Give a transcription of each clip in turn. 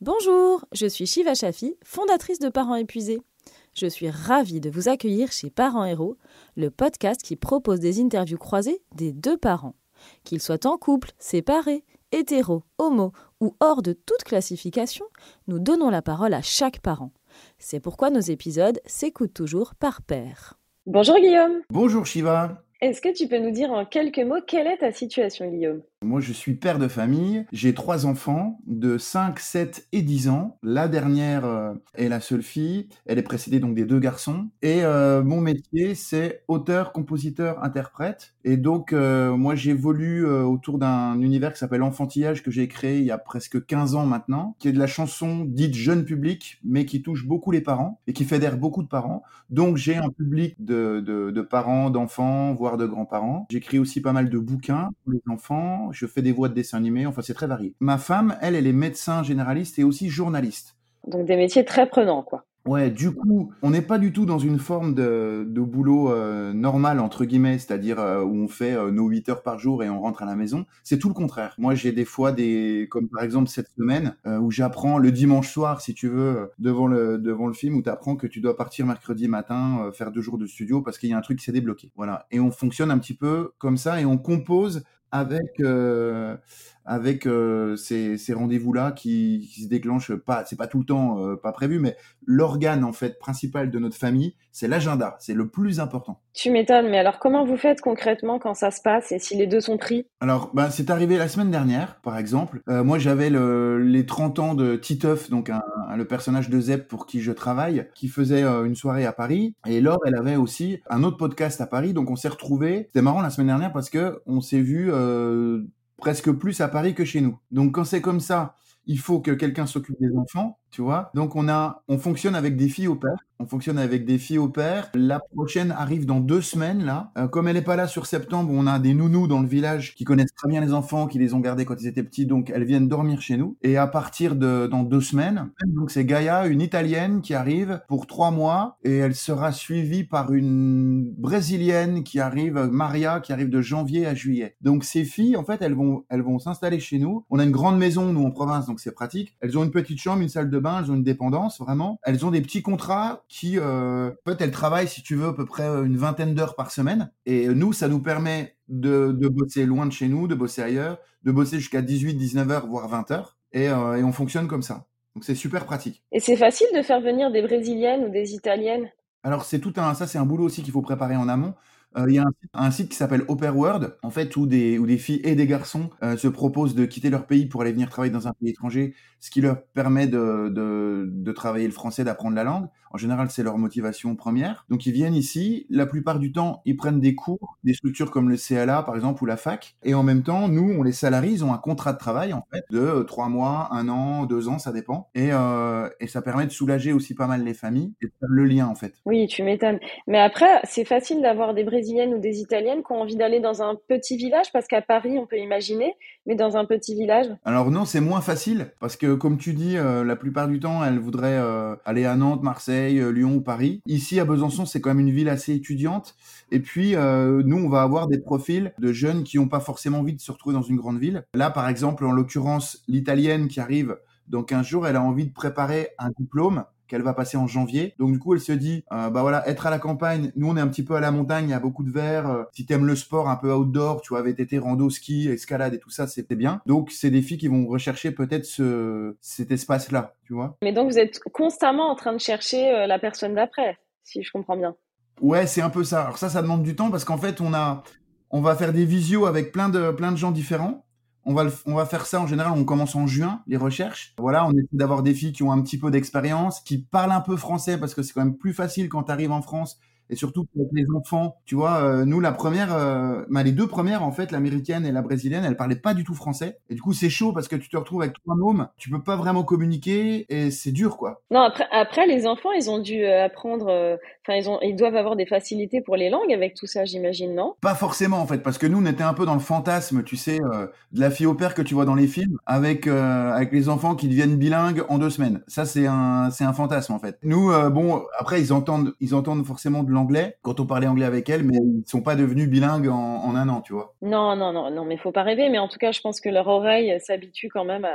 Bonjour, je suis Shiva Shafi, fondatrice de Parents épuisés. Je suis ravie de vous accueillir chez Parents Héros, le podcast qui propose des interviews croisées des deux parents. Qu'ils soient en couple, séparés, hétéros, homo ou hors de toute classification, nous donnons la parole à chaque parent. C'est pourquoi nos épisodes s'écoutent toujours par pair. Bonjour Guillaume. Bonjour Shiva. Est-ce que tu peux nous dire en quelques mots quelle est ta situation Guillaume? Moi, je suis père de famille. J'ai trois enfants de 5, 7 et 10 ans. La dernière euh, est la seule fille. Elle est précédée donc des deux garçons. Et euh, mon métier, c'est auteur, compositeur, interprète. Et donc, euh, moi, j'évolue autour d'un univers qui s'appelle Enfantillage, que j'ai créé il y a presque 15 ans maintenant, qui est de la chanson dite jeune public, mais qui touche beaucoup les parents et qui fédère beaucoup de parents. Donc, j'ai un public de, parents, d'enfants, voire de grands-parents. J'écris aussi pas mal de bouquins pour les enfants je fais des voix de dessin animé, enfin c'est très varié. Ma femme, elle, elle est médecin généraliste et aussi journaliste. Donc des métiers très prenants, quoi. Ouais, du coup, on n'est pas du tout dans une forme de, de boulot euh, normal, entre guillemets, c'est-à-dire euh, où on fait euh, nos 8 heures par jour et on rentre à la maison. C'est tout le contraire. Moi, j'ai des fois des, comme par exemple cette semaine, où j'apprends le dimanche soir, si tu veux, devant le, devant le film, où tu apprends que tu dois partir mercredi matin, faire deux jours de studio parce qu'il y a un truc qui s'est débloqué. Voilà. Et on fonctionne un petit peu comme ça et on compose avec euh, avec euh, ces, ces rendez-vous-là qui, qui, se déclenchent pas, c'est pas tout le temps euh, pas prévu, mais l'organe en fait principal de notre famille, c'est l'agenda, c'est le plus important. Tu m'étonnes, mais alors comment vous faites concrètement quand ça se passe et si les deux sont pris? Alors, ben, c'est arrivé la semaine dernière, par exemple. Moi, j'avais le, les 30 ans de Titeuf, donc un, le personnage de Zep pour qui je travaille, qui faisait une soirée à Paris, et Laure, elle avait aussi un autre podcast à Paris, donc on s'est retrouvés. C'était marrant la semaine dernière parce que on s'est vu presque plus à Paris que chez nous. Donc quand c'est comme ça, il faut que quelqu'un s'occupe des enfants, vois. Donc on a, on fonctionne avec des filles au père. On fonctionne avec des filles au père. La prochaine arrive dans deux semaines là. Euh, comme elle n'est pas là sur septembre, on a des nounous dans le village qui connaissent très bien les enfants, qui les ont gardés quand ils étaient petits, donc elles viennent dormir chez nous. Et à partir de dans deux semaines, donc c'est Gaïa, une italienne qui arrive pour trois mois et elle sera suivie par une brésilienne qui arrive, Maria, qui arrive de janvier à juillet. Donc ces filles, en fait, elles vont elles vont s'installer chez nous. On a une grande maison nous en province, donc c'est pratique. Elles ont une petite chambre, une salle de bain, elles ont une dépendance vraiment. Elles ont des petits contrats qui, euh, en fait, elles travaillent, si tu veux, à peu près une vingtaine d'heures par semaine. Et nous, ça nous permet de, de, bosser loin de chez nous, de bosser ailleurs, de bosser jusqu'à 18, 19 heures, voire 20 heures. Et, euh, et on fonctionne comme ça. Donc c'est super pratique. Et c'est facile de faire venir des brésiliennes ou des italiennes? Alors c'est tout un, ça c'est un boulot aussi qu'il faut préparer en amont. Euh, il y a un, site qui s'appelle World, en fait, où des, où des filles et des garçons euh, se proposent de quitter leur pays pour aller venir travailler dans un pays étranger, ce qui leur permet de, de travailler le français, d'apprendre la langue. En général, c'est leur motivation première. Donc, ils viennent ici. La plupart du temps, ils prennent des cours, des structures comme le CLA, par exemple, ou la fac. Et en même temps, nous, on les salarie. Ils ont un contrat de travail, en fait, de euh, trois mois, un an, deux ans, ça dépend. Et, euh, et ça permet de soulager aussi pas mal les familles et de faire le lien, en fait. Oui, tu m'étonnes. Mais après, c'est facile d'avoir des Brésiliennes ou des Italiennes qui ont envie d'aller dans un petit village, parce qu'à Paris, on peut imaginer, mais dans un petit village. Alors non, c'est moins facile, parce que comme tu dis, euh, la plupart du temps, elles voudraient aller à Nantes, Marseille, euh, Lyon ou Paris. Ici, à Besançon, c'est quand même une ville assez étudiante. Et puis, euh, nous, on va avoir des profils de jeunes qui n'ont pas forcément envie de se retrouver dans une grande ville. Là, par exemple, en l'occurrence, l'italienne qui arrive dans 15 jours, elle a envie de préparer un diplôme qu'elle va passer en janvier. Donc du coup, elle se dit, euh, bah voilà, être à la campagne, nous on est un petit peu à la montagne, il y a beaucoup de verre. Euh, si t'aimes le sport un peu outdoor, tu avais été rando, ski, escalade et tout ça, c'était bien. Donc c'est des filles qui vont rechercher peut-être ce, cet espace-là, tu vois. Mais donc vous êtes constamment en train de chercher euh, la personne d'après, si je comprends bien. Ouais, c'est un peu ça. Alors ça, ça demande du temps parce qu'en fait, on a, on va faire des visios avec plein de, plein de gens différents. On va, on va faire ça en général, on commence en juin, les recherches. Voilà, on essaie d'avoir des filles qui ont un petit peu d'expérience, qui parlent un peu français parce que c'est quand même plus facile quand tu arrives en France et surtout avec les enfants. Tu vois, euh, nous la première, euh, bah, les deux premières en fait, l'américaine et la brésilienne, elles parlaient pas du tout français. Et du coup, c'est chaud parce que tu te retrouves avec trois mômes, tu peux pas vraiment communiquer et c'est dur quoi. Non, après, après les enfants, ils ont dû euh, apprendre. Enfin, ils ont, ils doivent avoir des facilités pour les langues avec tout ça, j'imagine, non? Pas forcément en fait, parce que nous, on était un peu dans le fantasme, tu sais, de la fille au père que tu vois dans les films, avec avec les enfants qui deviennent bilingues en deux semaines. Ça, c'est un c'est un fantasme en fait. Nous, bon, après, ils entendent ils entendent forcément de l'anglais quand on parlait anglais avec elles, mais ils sont pas devenus bilingues en, un an, tu vois. Non, non, non, non, mais faut pas rêver. Mais en tout cas, je pense que leur oreille s'habitue quand même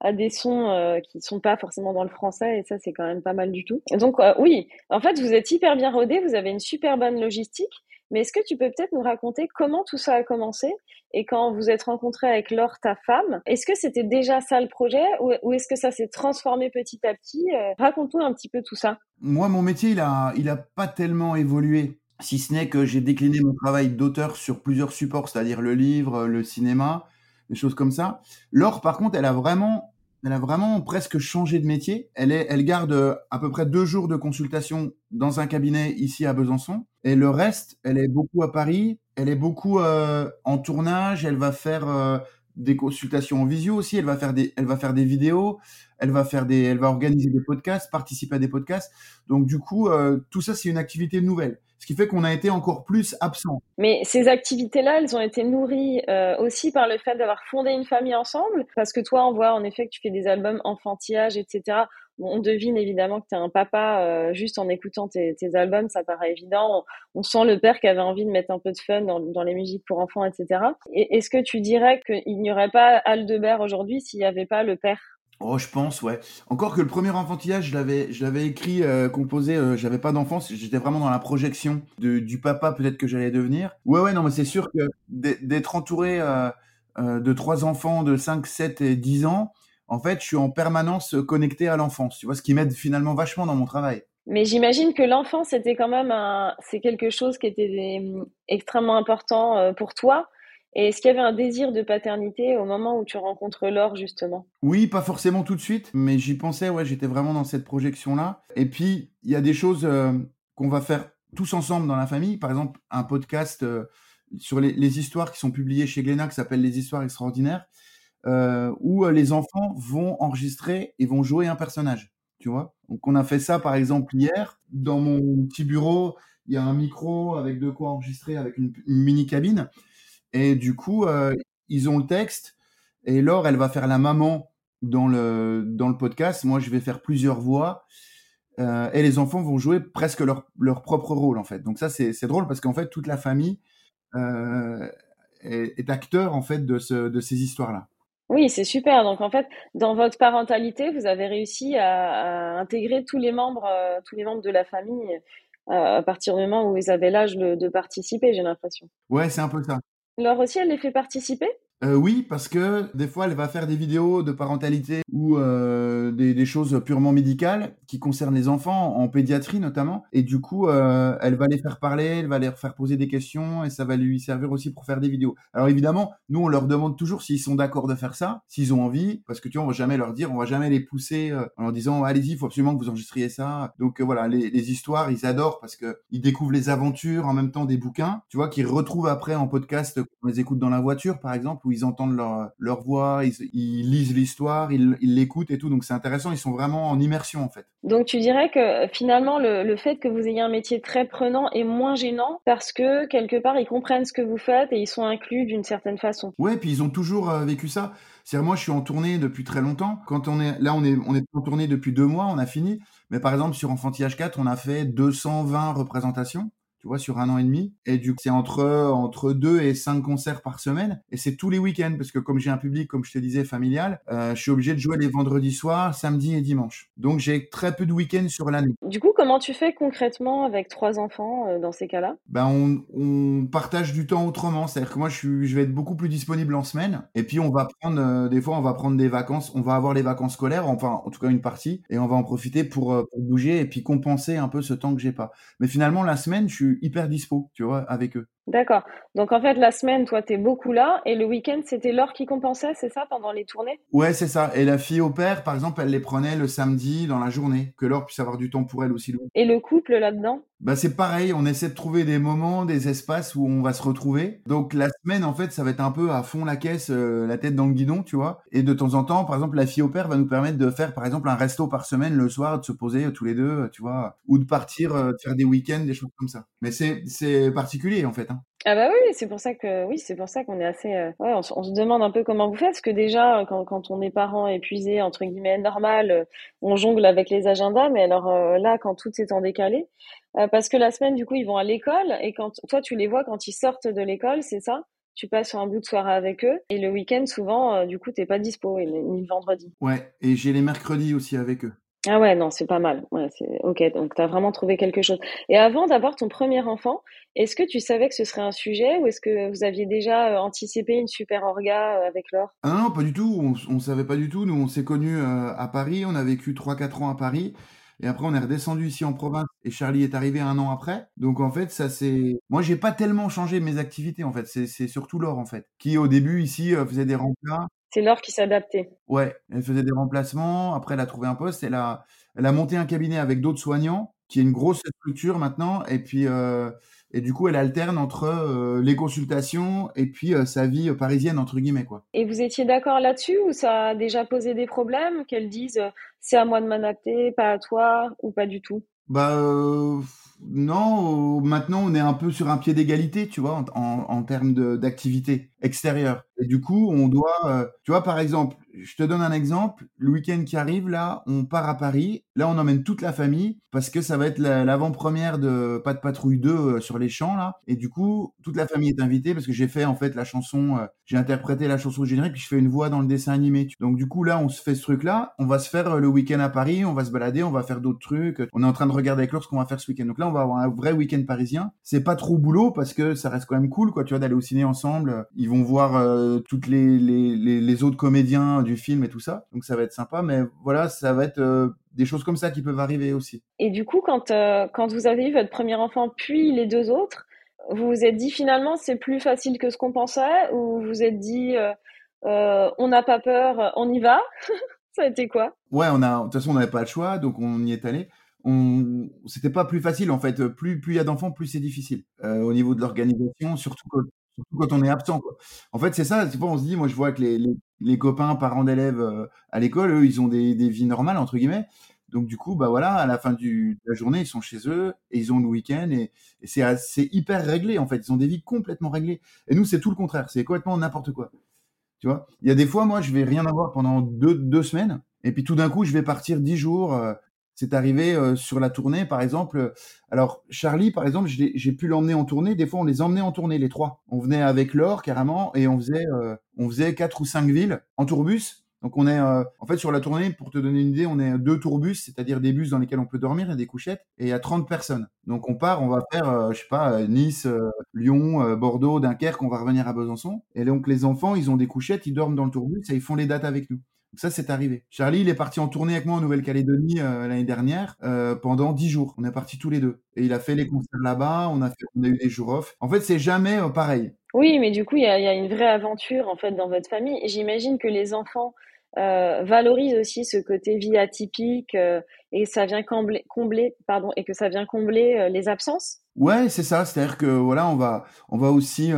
à, des sons euh, qui sont pas forcément dans le français, et ça, c'est quand même pas mal du tout. Donc, euh, oui, en fait, vous êtes hyper bien rodés, vous avez une super bonne logistique. Mais est-ce que tu peux peut-être nous raconter comment tout ça a commencé et quand vous êtes rencontré avec Laure, ta femme, est-ce que c'était déjà ça le projet ou, est-ce que ça s'est transformé petit à petit euh, Raconte-nous un petit peu tout ça. Moi, mon métier, il a, il a pas tellement évolué, si ce n'est que j'ai décliné mon travail d'auteur sur plusieurs supports, c'est-à-dire le livre, le cinéma, des choses comme ça. Laure, par contre, elle a vraiment elle a vraiment presque changé de métier. Elle, est, elle garde euh, à peu près deux jours de consultation dans un cabinet ici à Besançon. Et le reste, elle est beaucoup à Paris. Elle est beaucoup euh, en tournage. Elle va faire euh, des consultations en visio aussi. Elle va faire des, elle va faire des vidéos. Elle va faire des, elle va organiser des podcasts, participer à des podcasts. Donc du coup, tout ça, c'est une activité nouvelle ce qui fait qu'on a été encore plus absent. Mais ces activités-là, elles ont été nourries euh, aussi par le fait d'avoir fondé une famille ensemble, parce que toi, on voit en effet que tu fais des albums enfantillage, etc. on devine évidemment que tu es un papa euh, juste en écoutant tes, albums, ça paraît évident. On, sent le père qui avait envie de mettre un peu de fun dans, dans les musiques pour enfants, etc. Est-ce que tu dirais qu'il n'y aurait pas Aldebert aujourd'hui s'il n'y avait pas le père? Oh, je pense, ouais. Encore que le premier enfantillage, je l'avais, je l'avais écrit, euh, composé. Euh, j'avais pas d'enfance, j'étais vraiment dans la projection de, du papa peut-être que j'allais devenir. Ouais, ouais, non, mais c'est sûr que d'être entouré euh, de trois enfants de 5, 7 et 10 ans, en fait, je suis en permanence connecté à l'enfance. Tu vois, ce qui m'aide finalement vachement dans mon travail. Mais j'imagine que l'enfance c'était quand même un, c'est quelque chose qui était extrêmement important pour toi. Et est-ce qu'il y avait un désir de paternité au moment où tu rencontres Laure, justement? Oui, pas forcément tout de suite, mais j'y pensais, ouais, j'étais vraiment dans cette projection-là. Et puis, il y a des choses euh, qu'on va faire tous ensemble dans la famille. Par exemple, un podcast euh, sur les, histoires qui sont publiées chez Glénat qui s'appelle Les histoires extraordinaires, euh, où les enfants vont enregistrer et vont jouer un personnage. Tu vois? Donc, on a fait ça, par exemple, hier. Dans mon petit bureau, il y a un micro avec de quoi enregistrer avec une mini cabine. Et du coup, euh, ils ont le texte. Et Laure, elle va faire la maman dans le, dans le podcast. Moi, je vais faire plusieurs voix. Euh, et les enfants vont jouer presque leur, leur propre rôle, en fait. Donc ça, c'est drôle parce qu'en fait, toute la famille euh, est, acteur, en fait, de, ce, de ces histoires-là. Oui, c'est super. Donc en fait, dans votre parentalité, vous avez réussi à, intégrer tous les membres, tous les membres de la famille à partir du moment où ils avaient l'âge de, de participer, j'ai l'impression. Ouais, c'est un peu ça. Laure aussi, elle les fait participer? Euh, oui, parce que des fois, elle va faire des vidéos de parentalité ou euh, des, choses purement médicales qui concernent les enfants, en pédiatrie notamment. Et du coup, euh, elle va les faire parler, elle va les faire poser des questions et ça va lui servir aussi pour faire des vidéos. Alors évidemment, nous, on leur demande toujours s'ils sont d'accord de faire ça, s'ils ont envie, parce que tu vois, on va jamais leur dire, on va jamais les pousser en leur disant, allez-y, il faut absolument que vous enregistriez ça. Donc voilà, les, les, histoires, ils adorent parce que ils découvrent les aventures en même temps des bouquins, tu vois, qu'ils retrouvent après en podcast, on les écoute dans la voiture, par exemple où ils entendent leur, leur voix, ils, lisent l'histoire, ils l'écoutent et tout. Donc c'est intéressant, ils sont vraiment en immersion en fait. Donc tu dirais que finalement le, le, fait que vous ayez un métier très prenant est moins gênant parce que quelque part ils comprennent ce que vous faites et ils sont inclus d'une certaine façon. Ouais, puis ils ont toujours euh, vécu ça. C'est moi je suis en tournée depuis très longtemps. Quand on est là on est on est en tournée depuis deux mois, on a fini. Mais par exemple sur Enfantillage 4, on a fait 220 représentations tu vois, sur un an et demi. Et du coup, c'est entre, entre deux et cinq concerts par semaine. Et c'est tous les week-ends, parce que comme j'ai un public, comme je te disais, familial, euh, je suis obligé de jouer les vendredis soirs, samedi et dimanche. Donc j'ai très peu de week-ends sur l'année. Du coup, comment tu fais concrètement avec trois enfants euh, dans ces cas-là? Ben on, on, partage du temps autrement. C'est-à-dire que moi, je, suis, je vais être beaucoup plus disponible en semaine. Et puis on va prendre, euh, des fois, on va prendre des vacances. On va avoir les vacances scolaires, enfin, en tout cas une partie, et on va en profiter pour, pour bouger et puis compenser un peu ce temps que j'ai pas. Mais finalement, la semaine, je suis hyper dispo, tu vois, avec eux. D'accord. Donc en fait, la semaine, toi, tu es beaucoup là, et le week-end, c'était l'heure qui compensait, c'est ça, pendant les tournées? Ouais, c'est ça. Et la fille au père, par exemple, elle les prenait le samedi dans la journée, que Laure puisse avoir du temps pour elle aussi. Et le couple là-dedans? Bah c'est pareil, on essaie de trouver des moments, des espaces où on va se retrouver. Donc la semaine en fait, ça va être un peu à fond la caisse, euh, la tête dans le guidon, tu vois. Et de temps en temps, par exemple, la fille au père va nous permettre de faire par exemple un resto par semaine le soir, de se poser euh, tous les deux, tu vois, ou de partir, euh, de faire des week-ends, des choses comme ça. Mais c'est c'est particulier en fait. Hein. Ah bah oui, c'est pour ça que oui, c'est pour ça qu'on est assez. Euh, on, se demande un peu comment vous faites, parce que déjà quand, quand on est parent épuisé entre guillemets normal, euh, on jongle avec les agendas, mais alors euh, là quand tout est en décalé, parce que la semaine du coup ils vont à l'école et quand toi tu les vois quand ils sortent de l'école, c'est ça? Tu passes un bout de soirée avec eux et le week-end souvent du coup t'es pas dispo ni le vendredi. Ouais, et j'ai les mercredis aussi avec eux. Ah ouais, non, c'est pas mal. Ouais, c'est ok. Donc, tu as vraiment trouvé quelque chose. Et avant d'avoir ton premier enfant, est-ce que tu savais que ce serait un sujet ou est-ce que vous aviez déjà euh, anticipé une super orga euh, avec Laure? Ah non, pas du tout. On, ne savait pas du tout. Nous, on s'est connus euh, à Paris. On a vécu 3-4 ans à Paris. Et après, on est redescendu ici en province et Charlie est arrivé un an après. Donc, en fait, ça c'est. Moi, j'ai pas tellement changé mes activités, en fait. C'est surtout Laure, en fait, qui au début ici faisait des remplats. C'est Laure qui s'adaptait. Ouais, elle faisait des remplacements. Après, elle a trouvé un poste. Elle a, elle a monté un cabinet avec d'autres soignants, qui est une grosse structure maintenant. Et puis, euh, et du coup, elle alterne entre euh, les consultations et puis euh, sa vie parisienne entre guillemets quoi. Et vous étiez d'accord là-dessus ou ça a déjà posé des problèmes qu'elle dise c'est à moi de m'adapter, pas à toi ou pas du tout? Bah non, maintenant on est un peu sur un pied d'égalité, tu vois, en, termes d'activité extérieure. Et du coup, on doit, tu vois, par exemple, je te donne un exemple. Le week-end qui arrive, là, on part à Paris. Là, on emmène toute la famille parce que ça va être l'avant-première de Pas de Patrouille 2 euh, sur les champs, là. Et du coup, toute la famille est invitée parce que j'ai fait, en fait, la chanson, euh, j'ai interprété la chanson générique puis je fais une voix dans le dessin animé. Donc, du coup, là, on se fait ce truc-là. On va se faire euh, le week-end à Paris, on va se balader, on va faire d'autres trucs. On est en train de regarder avec l'or ce qu'on va faire ce week-end. Donc là, on va avoir un vrai week-end parisien. C'est pas trop boulot parce que ça reste quand même cool, quoi, tu vois, d'aller au ciné ensemble. Ils vont voir toutes les, les, les, les autres comédiens du film et tout ça. Donc ça va être sympa, mais voilà, ça va être euh, des choses comme ça qui peuvent arriver aussi. Et du coup, quand, euh, quand vous avez eu votre premier enfant, puis les deux autres, vous vous êtes dit finalement c'est plus facile que ce qu'on pensait, ou vous vous êtes dit euh, on n'a pas peur, on y va? Ça a été quoi? Ouais, on a, de toute façon on n'avait pas le choix, donc on y est allé. On... C'était pas plus facile en fait. Plus plus il y a d'enfants, plus c'est difficile au niveau de l'organisation, surtout surtout quand on est absent. En fait, c'est ça. Pas on se dit, moi, je vois que les, les, copains, parents d'élèves euh, à l'école, eux, ils ont des, des, vies normales entre guillemets. Donc du coup, bah voilà, à la fin de la journée, ils sont chez eux et ils ont le week-end et, et c'est hyper réglé en fait. Ils ont des vies complètement réglées. Et nous, c'est tout le contraire. C'est complètement n'importe quoi. Tu vois? Il y a des fois, moi, je vais rien avoir pendant deux, deux semaines et puis tout d'un coup, je vais partir dix jours. Euh, c'est arrivé euh, sur la tournée, par exemple. Alors, Charlie, par exemple, j'ai pu l'emmener en tournée. Des fois, on les emmenait en tournée, les trois. On venait avec Laure, carrément, et on faisait, euh, on faisait quatre ou cinq villes en tourbus. Donc, on est, euh, en fait, sur la tournée, pour te donner une idée, on est deux tourbus, c'est-à-dire des bus dans lesquels on peut dormir et des couchettes, et il y a 30 personnes. Donc, on part, on va faire, je sais pas, Nice, Lyon, Bordeaux, Dunkerque, on va revenir à Besançon. Et donc, les enfants, ils ont des couchettes, ils dorment dans le tourbus et ils font les dates avec nous. Ça, c'est arrivé. Charlie, il est parti en tournée avec moi en Nouvelle-Calédonie euh, l'année dernière euh, pendant dix jours. On est partis tous les deux. Et il a fait les concerts là-bas, on, a on a eu des jours off. En fait, c'est jamais euh, pareil. Oui, mais du coup, il y a, y a, une vraie aventure en fait dans votre famille. J'imagine que les enfants valorisent aussi ce côté vie atypique et ça vient combler, combler, pardon, et que ça vient combler les absences. Ouais, c'est ça. C'est-à-dire que voilà, on va, on va aussi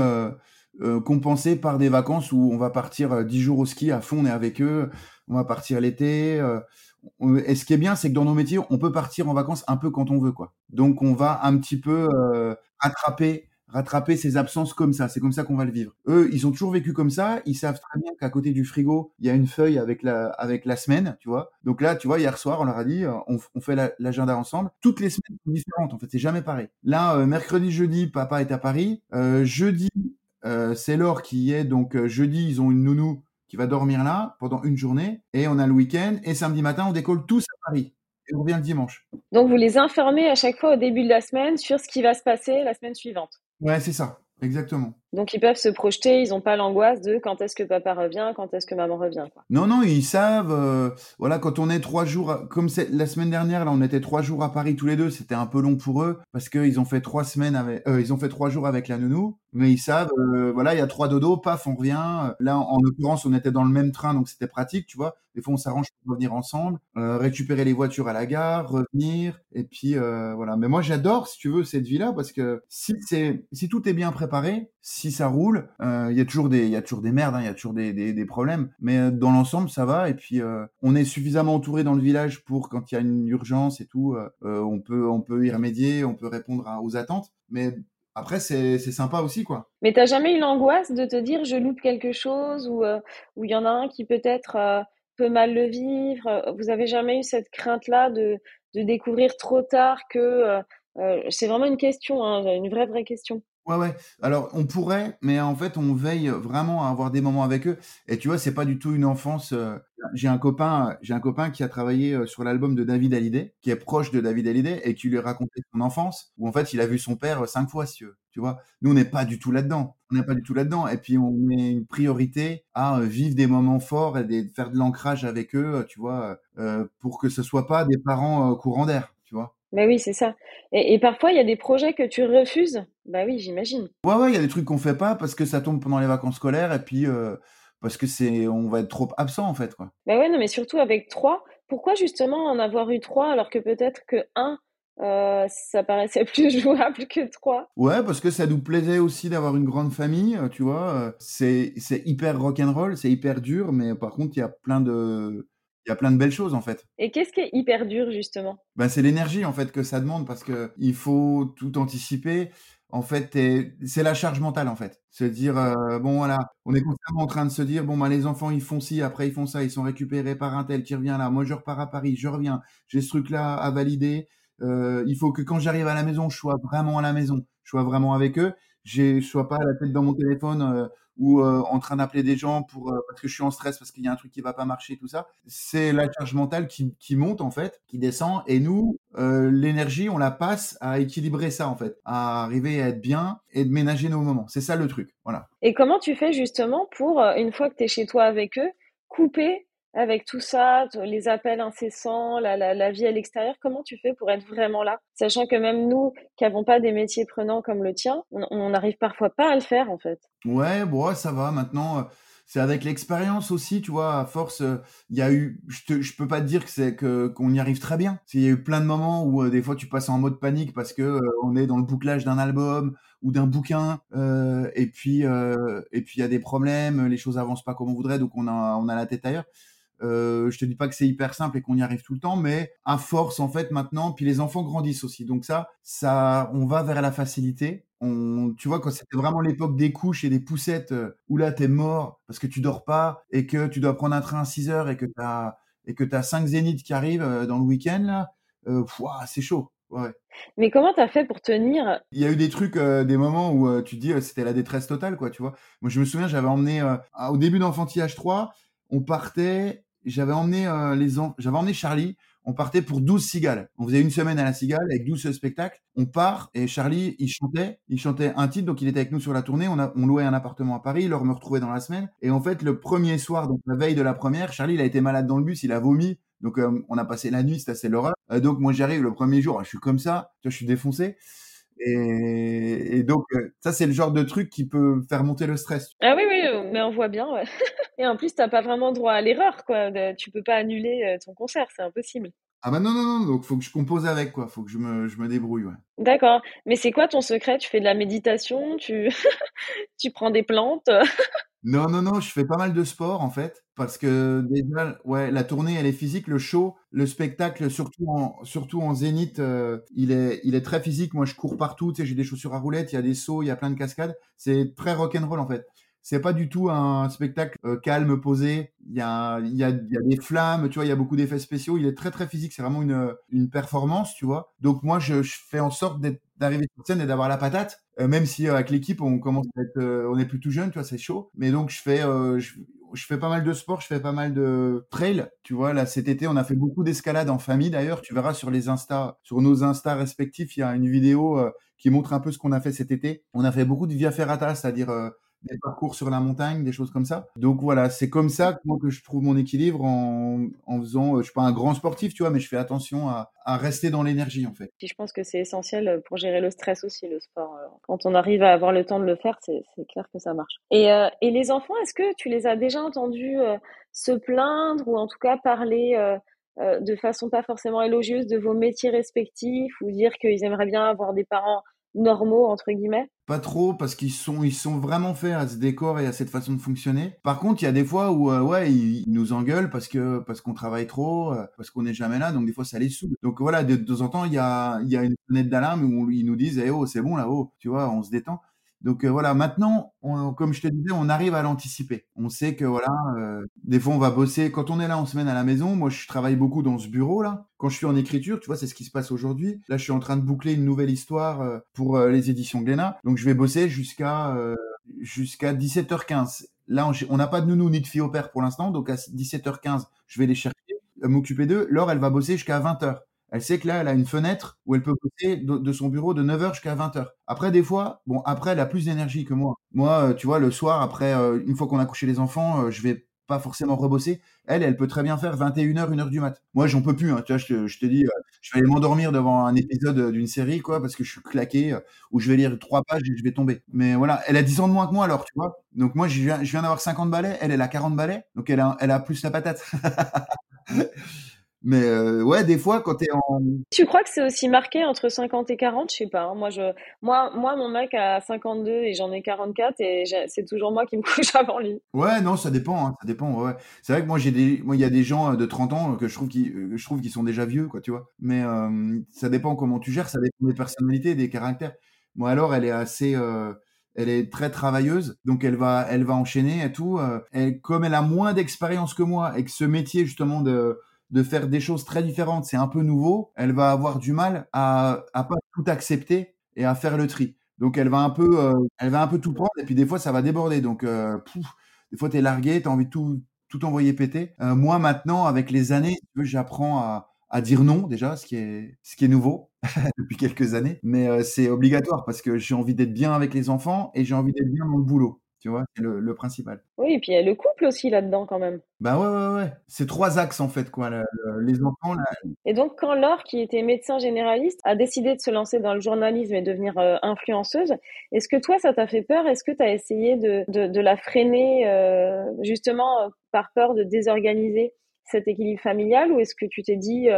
euh, compensé par des vacances où on va partir euh, dix jours au ski à fond, on est avec eux, on va partir l'été. Euh, et ce qui est bien, c'est que dans nos métiers, on peut partir en vacances un peu quand on veut, quoi. Donc on va un petit peu attraper rattraper ces absences comme ça. C'est comme ça qu'on va le vivre. Eux, ils ont toujours vécu comme ça. Ils savent très bien qu'à côté du frigo, il y a une feuille avec la, avec la semaine, tu vois. Donc là, tu vois, hier soir, on leur a dit, on, on fait l'agenda ensemble. Toutes les semaines sont différentes, en fait. C'est jamais pareil. Là, mercredi, jeudi, papa est à Paris. jeudi, euh, c'est Laure qui est. Donc euh, jeudi, ils ont une nounou qui va dormir là pendant une journée. Et on a le week-end. Et samedi matin, on décolle tous à Paris. Et on revient le dimanche. Donc vous les informez à chaque fois au début de la semaine sur ce qui va se passer la semaine suivante. Ouais, c'est ça. Exactement. Donc ils peuvent se projeter, ils n'ont pas l'angoisse de quand est-ce que papa revient, quand est-ce que maman revient. Non, non, ils savent. Euh, voilà, quand on est trois jours, comme la semaine dernière, là, on était trois jours à Paris tous les deux. C'était un peu long pour eux parce qu'ils ont fait trois semaines avec, euh, ils ont fait trois jours avec la nounou. Mais ils savent, euh, voilà, il y a trois dodos, paf, on revient. Là, en l'occurrence, on était dans le même train, donc c'était pratique, tu vois. Des fois, on s'arrange pour revenir ensemble, récupérer les voitures à la gare, revenir, et puis voilà. Mais moi, j'adore, si tu veux, cette vie-là parce que si c'est, si tout est bien préparé, si ça roule, euh, il y a toujours des, y a toujours des merdes, hein, il y a toujours des, des, problèmes, mais euh, dans l'ensemble ça va. Et puis euh, on est suffisamment entouré dans le village pour quand il y a une urgence et tout, on peut, on peut y remédier, on peut répondre aux attentes. Mais après, c'est sympa aussi, quoi. Mais t'as jamais eu l'angoisse de te dire je loupe quelque chose ou il y en a un qui peut-être peut mal le vivre? Vous avez jamais eu cette crainte-là de, de découvrir trop tard que c'est vraiment une question, hein, une vraie vraie question. Ouais, ouais. Alors, on pourrait, mais en fait, on veille vraiment à avoir des moments avec eux. Et tu vois, c'est pas du tout une enfance. Euh, j'ai un copain, j'ai un copain qui a travaillé euh, sur l'album de David Hallyday, qui est proche de David Hallyday, et qui lui a raconté son enfance, où en fait, il a vu son père euh, cinq fois, si tu. Tu vois, nous, on n'est pas du tout là-dedans. On n'est pas du tout là-dedans. Et puis, on met une priorité à vivre des moments forts et de faire de l'ancrage avec eux, tu vois, pour que ce soit pas des parents courants d'air, Bah oui, c'est ça. Et, parfois, il y a des projets que tu refuses? Bah oui, j'imagine. Ouais, ouais, il y a des trucs qu'on fait pas parce que ça tombe pendant les vacances scolaires et puis euh, parce que c'est, on va être trop absent en fait, quoi. Bah ouais, non, mais surtout avec trois. Pourquoi justement en avoir eu trois alors que peut-être que un, euh, ça paraissait plus jouable que trois? Ouais, parce que ça nous plaisait aussi d'avoir une grande famille, euh, tu vois. C'est, c'est hyper rock'n'roll, c'est hyper dur, mais par contre, il y a plein de il y a plein de belles choses en fait. Et qu'est-ce qui est hyper dur justement? Ben, C'est l'énergie en fait que ça demande parce que il faut tout anticiper. En fait, c'est la charge mentale en fait. Se dire, euh, bon voilà, on est constamment en train de se dire, bon bah les enfants ils font ci, après ils font ça, ils sont récupérés par un tel qui revient là, moi je repars à Paris, je reviens, j'ai ce truc-là à valider. Euh, il faut que quand j'arrive à la maison, je sois vraiment à la maison, je sois vraiment avec eux, je sois pas la tête dans mon téléphone euh, ou euh, en train d'appeler des gens pour euh, parce que je suis en stress parce qu'il y a un truc qui va pas marcher tout ça. C'est la charge mentale qui, qui, monte en fait qui descend. Et nous euh, l'énergie on la passe à équilibrer ça en fait. À arriver à être bien et de ménager nos moments. C'est ça le truc. Voilà. Et comment tu fais justement pour une fois que tu es chez toi avec eux couper avec tout ça, les appels incessants, la, la, la vie à l'extérieur, comment tu fais pour être vraiment là? Sachant que même nous, qui n'avons pas des métiers prenants comme le tien, on n'arrive parfois pas à le faire en fait. Ouais, bon, ça va. Maintenant, euh, c'est avec l'expérience aussi, tu vois. À force, euh, il y a eu, je ne je peux pas te dire que que qu'on y arrive très bien. Il y a eu plein de moments où euh, des fois tu passes en mode panique parce que on est dans le bouclage d'un album ou d'un bouquin, et puis et il y a des problèmes, les choses avancent pas comme on voudrait, donc on a on a la tête ailleurs. Euh, je te dis pas que c'est hyper simple et qu'on y arrive tout le temps, mais à force en fait maintenant, puis les enfants grandissent aussi, donc ça, ça, on va vers la facilité. On, tu vois, quand c'était vraiment l'époque des couches et des poussettes, euh, où là t'es mort parce que tu dors pas et que tu dois prendre un train à 6 heures et que t'as et que t'as cinq zéniths qui arrivent euh, dans le week-end là, euh, c'est chaud. Ouais. Mais comment t'as fait pour tenir? Il y a eu des trucs, euh, des moments où tu dis c'était la détresse totale, quoi, tu vois. Moi, je me souviens, j'avais emmené au début d'enfantillage 3, on partait j'avais emmené euh, les j'avais emmené Charlie. On partait pour 12 cigales. On faisait une semaine à la cigale avec 12 spectacles. On part et Charlie, il chantait, il chantait un titre, donc il était avec nous sur la tournée. On, a, on louait un appartement à Paris, il leur me retrouvait dans la semaine. Et en fait, le premier soir, donc la veille de la première, Charlie, il a été malade dans le bus, il a vomi. Donc euh, on a passé la nuit, c'était assez l'horreur. Euh, donc moi j'arrive le premier jour, je suis comme ça, je suis défoncé. Et, donc, euh, ça, c'est le genre de truc qui peut faire monter le stress. Ah oui, oui, mais on voit bien. et en plus, tu n'as pas vraiment droit à l'erreur, quoi. Tu peux pas annuler euh, ton concert, c'est impossible. Ah bah non, non, non, donc faut que je compose avec, quoi. Faut que je me, je me débrouille, ouais. D'accord. Mais c'est quoi ton secret? Tu fais de la méditation? Tu, tu prends des plantes? Non, non, non, je fais pas mal de sport en fait, parce que déjà, ouais, la tournée elle est physique, le show, le spectacle, surtout en, surtout en zénith, euh, il est, il est très physique. Moi, je cours partout, tu sais, j'ai des chaussures à roulettes, il y a des sauts, il y a plein de cascades. C'est très rock'n'roll en fait. C'est pas du tout un spectacle euh, calme, posé. Il y a, il y a, il y a des flammes, tu vois, il y a beaucoup d'effets spéciaux. Il est très très physique. C'est vraiment une, une performance, tu vois. Donc moi, je, je fais en sorte d'arriver sur scène et d'avoir la patate. Euh, même si euh, avec l'équipe on commence à être, on est plus tout jeune, tu vois, c'est chaud. Mais donc je fais, je, je, fais pas mal de sport, je fais pas mal de trail. Tu vois, là cet été on a fait beaucoup d'escalade en famille. D'ailleurs, tu verras sur les Insta, sur nos Insta respectifs, il y a une vidéo qui montre un peu ce qu'on a fait cet été. On a fait beaucoup de via ferrata, c'est-à-dire des parcours sur la montagne, des choses comme ça. Donc voilà, c'est comme ça que je trouve mon équilibre en, en faisant, je suis pas un grand sportif, tu vois, mais je fais attention à, à rester dans l'énergie en fait. Je pense que c'est essentiel pour gérer le stress aussi, le sport. Quand on arrive à avoir le temps de le faire, c'est clair que ça marche. Et, euh, et les enfants, est-ce que tu les as déjà entendus euh, se plaindre ou en tout cas parler euh, de façon pas forcément élogieuse de vos métiers respectifs ou dire qu'ils aimeraient bien avoir des parents normaux entre guillemets? Pas trop parce qu'ils sont ils sont vraiment faits à ce décor et à cette façon de fonctionner. Par contre, il y a des fois où euh, ouais, ils, nous engueulent parce que parce qu'on travaille trop, euh, parce qu'on n'est jamais là, donc des fois ça les saoule. Donc voilà, de, temps en temps, il y a y a une fenêtre d'alarme où ils nous disent "Eh oh, c'est bon là-haut", tu vois, on se détend. Donc euh, voilà, maintenant, comme je te disais, on arrive à l'anticiper. On sait que voilà, euh, des fois on va bosser. Quand on est là en semaine à la maison, moi je travaille beaucoup dans ce bureau là. Quand je suis en écriture, tu vois, c'est ce qui se passe aujourd'hui. Là, je suis en train de boucler une nouvelle histoire euh, pour les éditions Glénat. Donc je vais bosser jusqu'à jusqu'à 17h15. Là, on n'a pas de nounou ni de fille au père pour l'instant, donc à 17h15, je vais les chercher, m'occuper d'eux. Laure, elle va bosser jusqu'à 20h. Elle sait que là, elle a une fenêtre où elle peut bosser de, son bureau de 9h jusqu'à 20h. Après, des fois, bon, après, elle a plus d'énergie que moi. Moi, euh, tu vois, le soir, après, euh, une fois qu'on a couché les enfants, euh, je vais pas forcément rebosser. Elle, elle peut très bien faire 21h, 1h du mat. Moi, j'en peux plus. Hein. Tu vois, je te, dis, je vais aller m'endormir devant un épisode d'une série, quoi, parce que je suis claqué, ou je vais lire trois pages et je vais tomber. Mais voilà, elle a 10 ans de moins que moi, alors, tu vois. Donc moi, je viens, je viens d'avoir 50 balais, elle, elle a 40 balais, donc elle a, elle a plus la patate. Mais euh, ouais, des fois, quand tu es en. Tu crois que c'est aussi marqué entre 50 et 40 Je sais pas. Hein. Moi, je... moi, moi, mon mec a 52 et j'en ai 44 et c'est toujours moi qui me couche avant lui. Ouais, non, ça dépend. Hein, ça dépend. Ouais. C'est vrai que moi, j'ai des, moi, il y a des gens de 30 ans que je trouve qui, euh, je trouve qu'ils sont déjà vieux, quoi, tu vois. Mais euh, ça dépend comment tu gères, ça dépend des personnalités, des caractères. Moi, alors, elle est assez. Euh, elle est très travailleuse, donc elle va, elle va enchaîner et tout. Elle, comme elle a moins d'expérience que moi et que ce métier justement de de faire des choses très différentes, c'est un peu nouveau, elle va avoir du mal à, à pas tout accepter et à faire le tri. Donc elle va un peu, euh, elle va un peu tout prendre et puis des fois ça va déborder. Donc euh, des fois t'es largué, t'as envie de tout tout envoyer péter. Euh, moi maintenant, avec les années, j'apprends à, à dire non déjà, ce qui est ce qui est nouveau depuis quelques années, mais c'est obligatoire parce que j'ai envie d'être bien avec les enfants et j'ai envie d'être bien dans le boulot. Tu vois, c'est le, principal. Oui, et puis il y a le couple aussi là-dedans quand même. Bah ouais, ouais, ouais. C'est trois axes en fait, quoi. les enfants. Là... Et donc, quand Laure, qui était médecin généraliste, a décidé de se lancer dans le journalisme et devenir euh, influenceuse, est-ce que toi, ça t'a fait peur? Est-ce que tu as essayé de, de, la freiner euh, justement euh, par peur de désorganiser cet équilibre familial ou est-ce que tu t'es dit.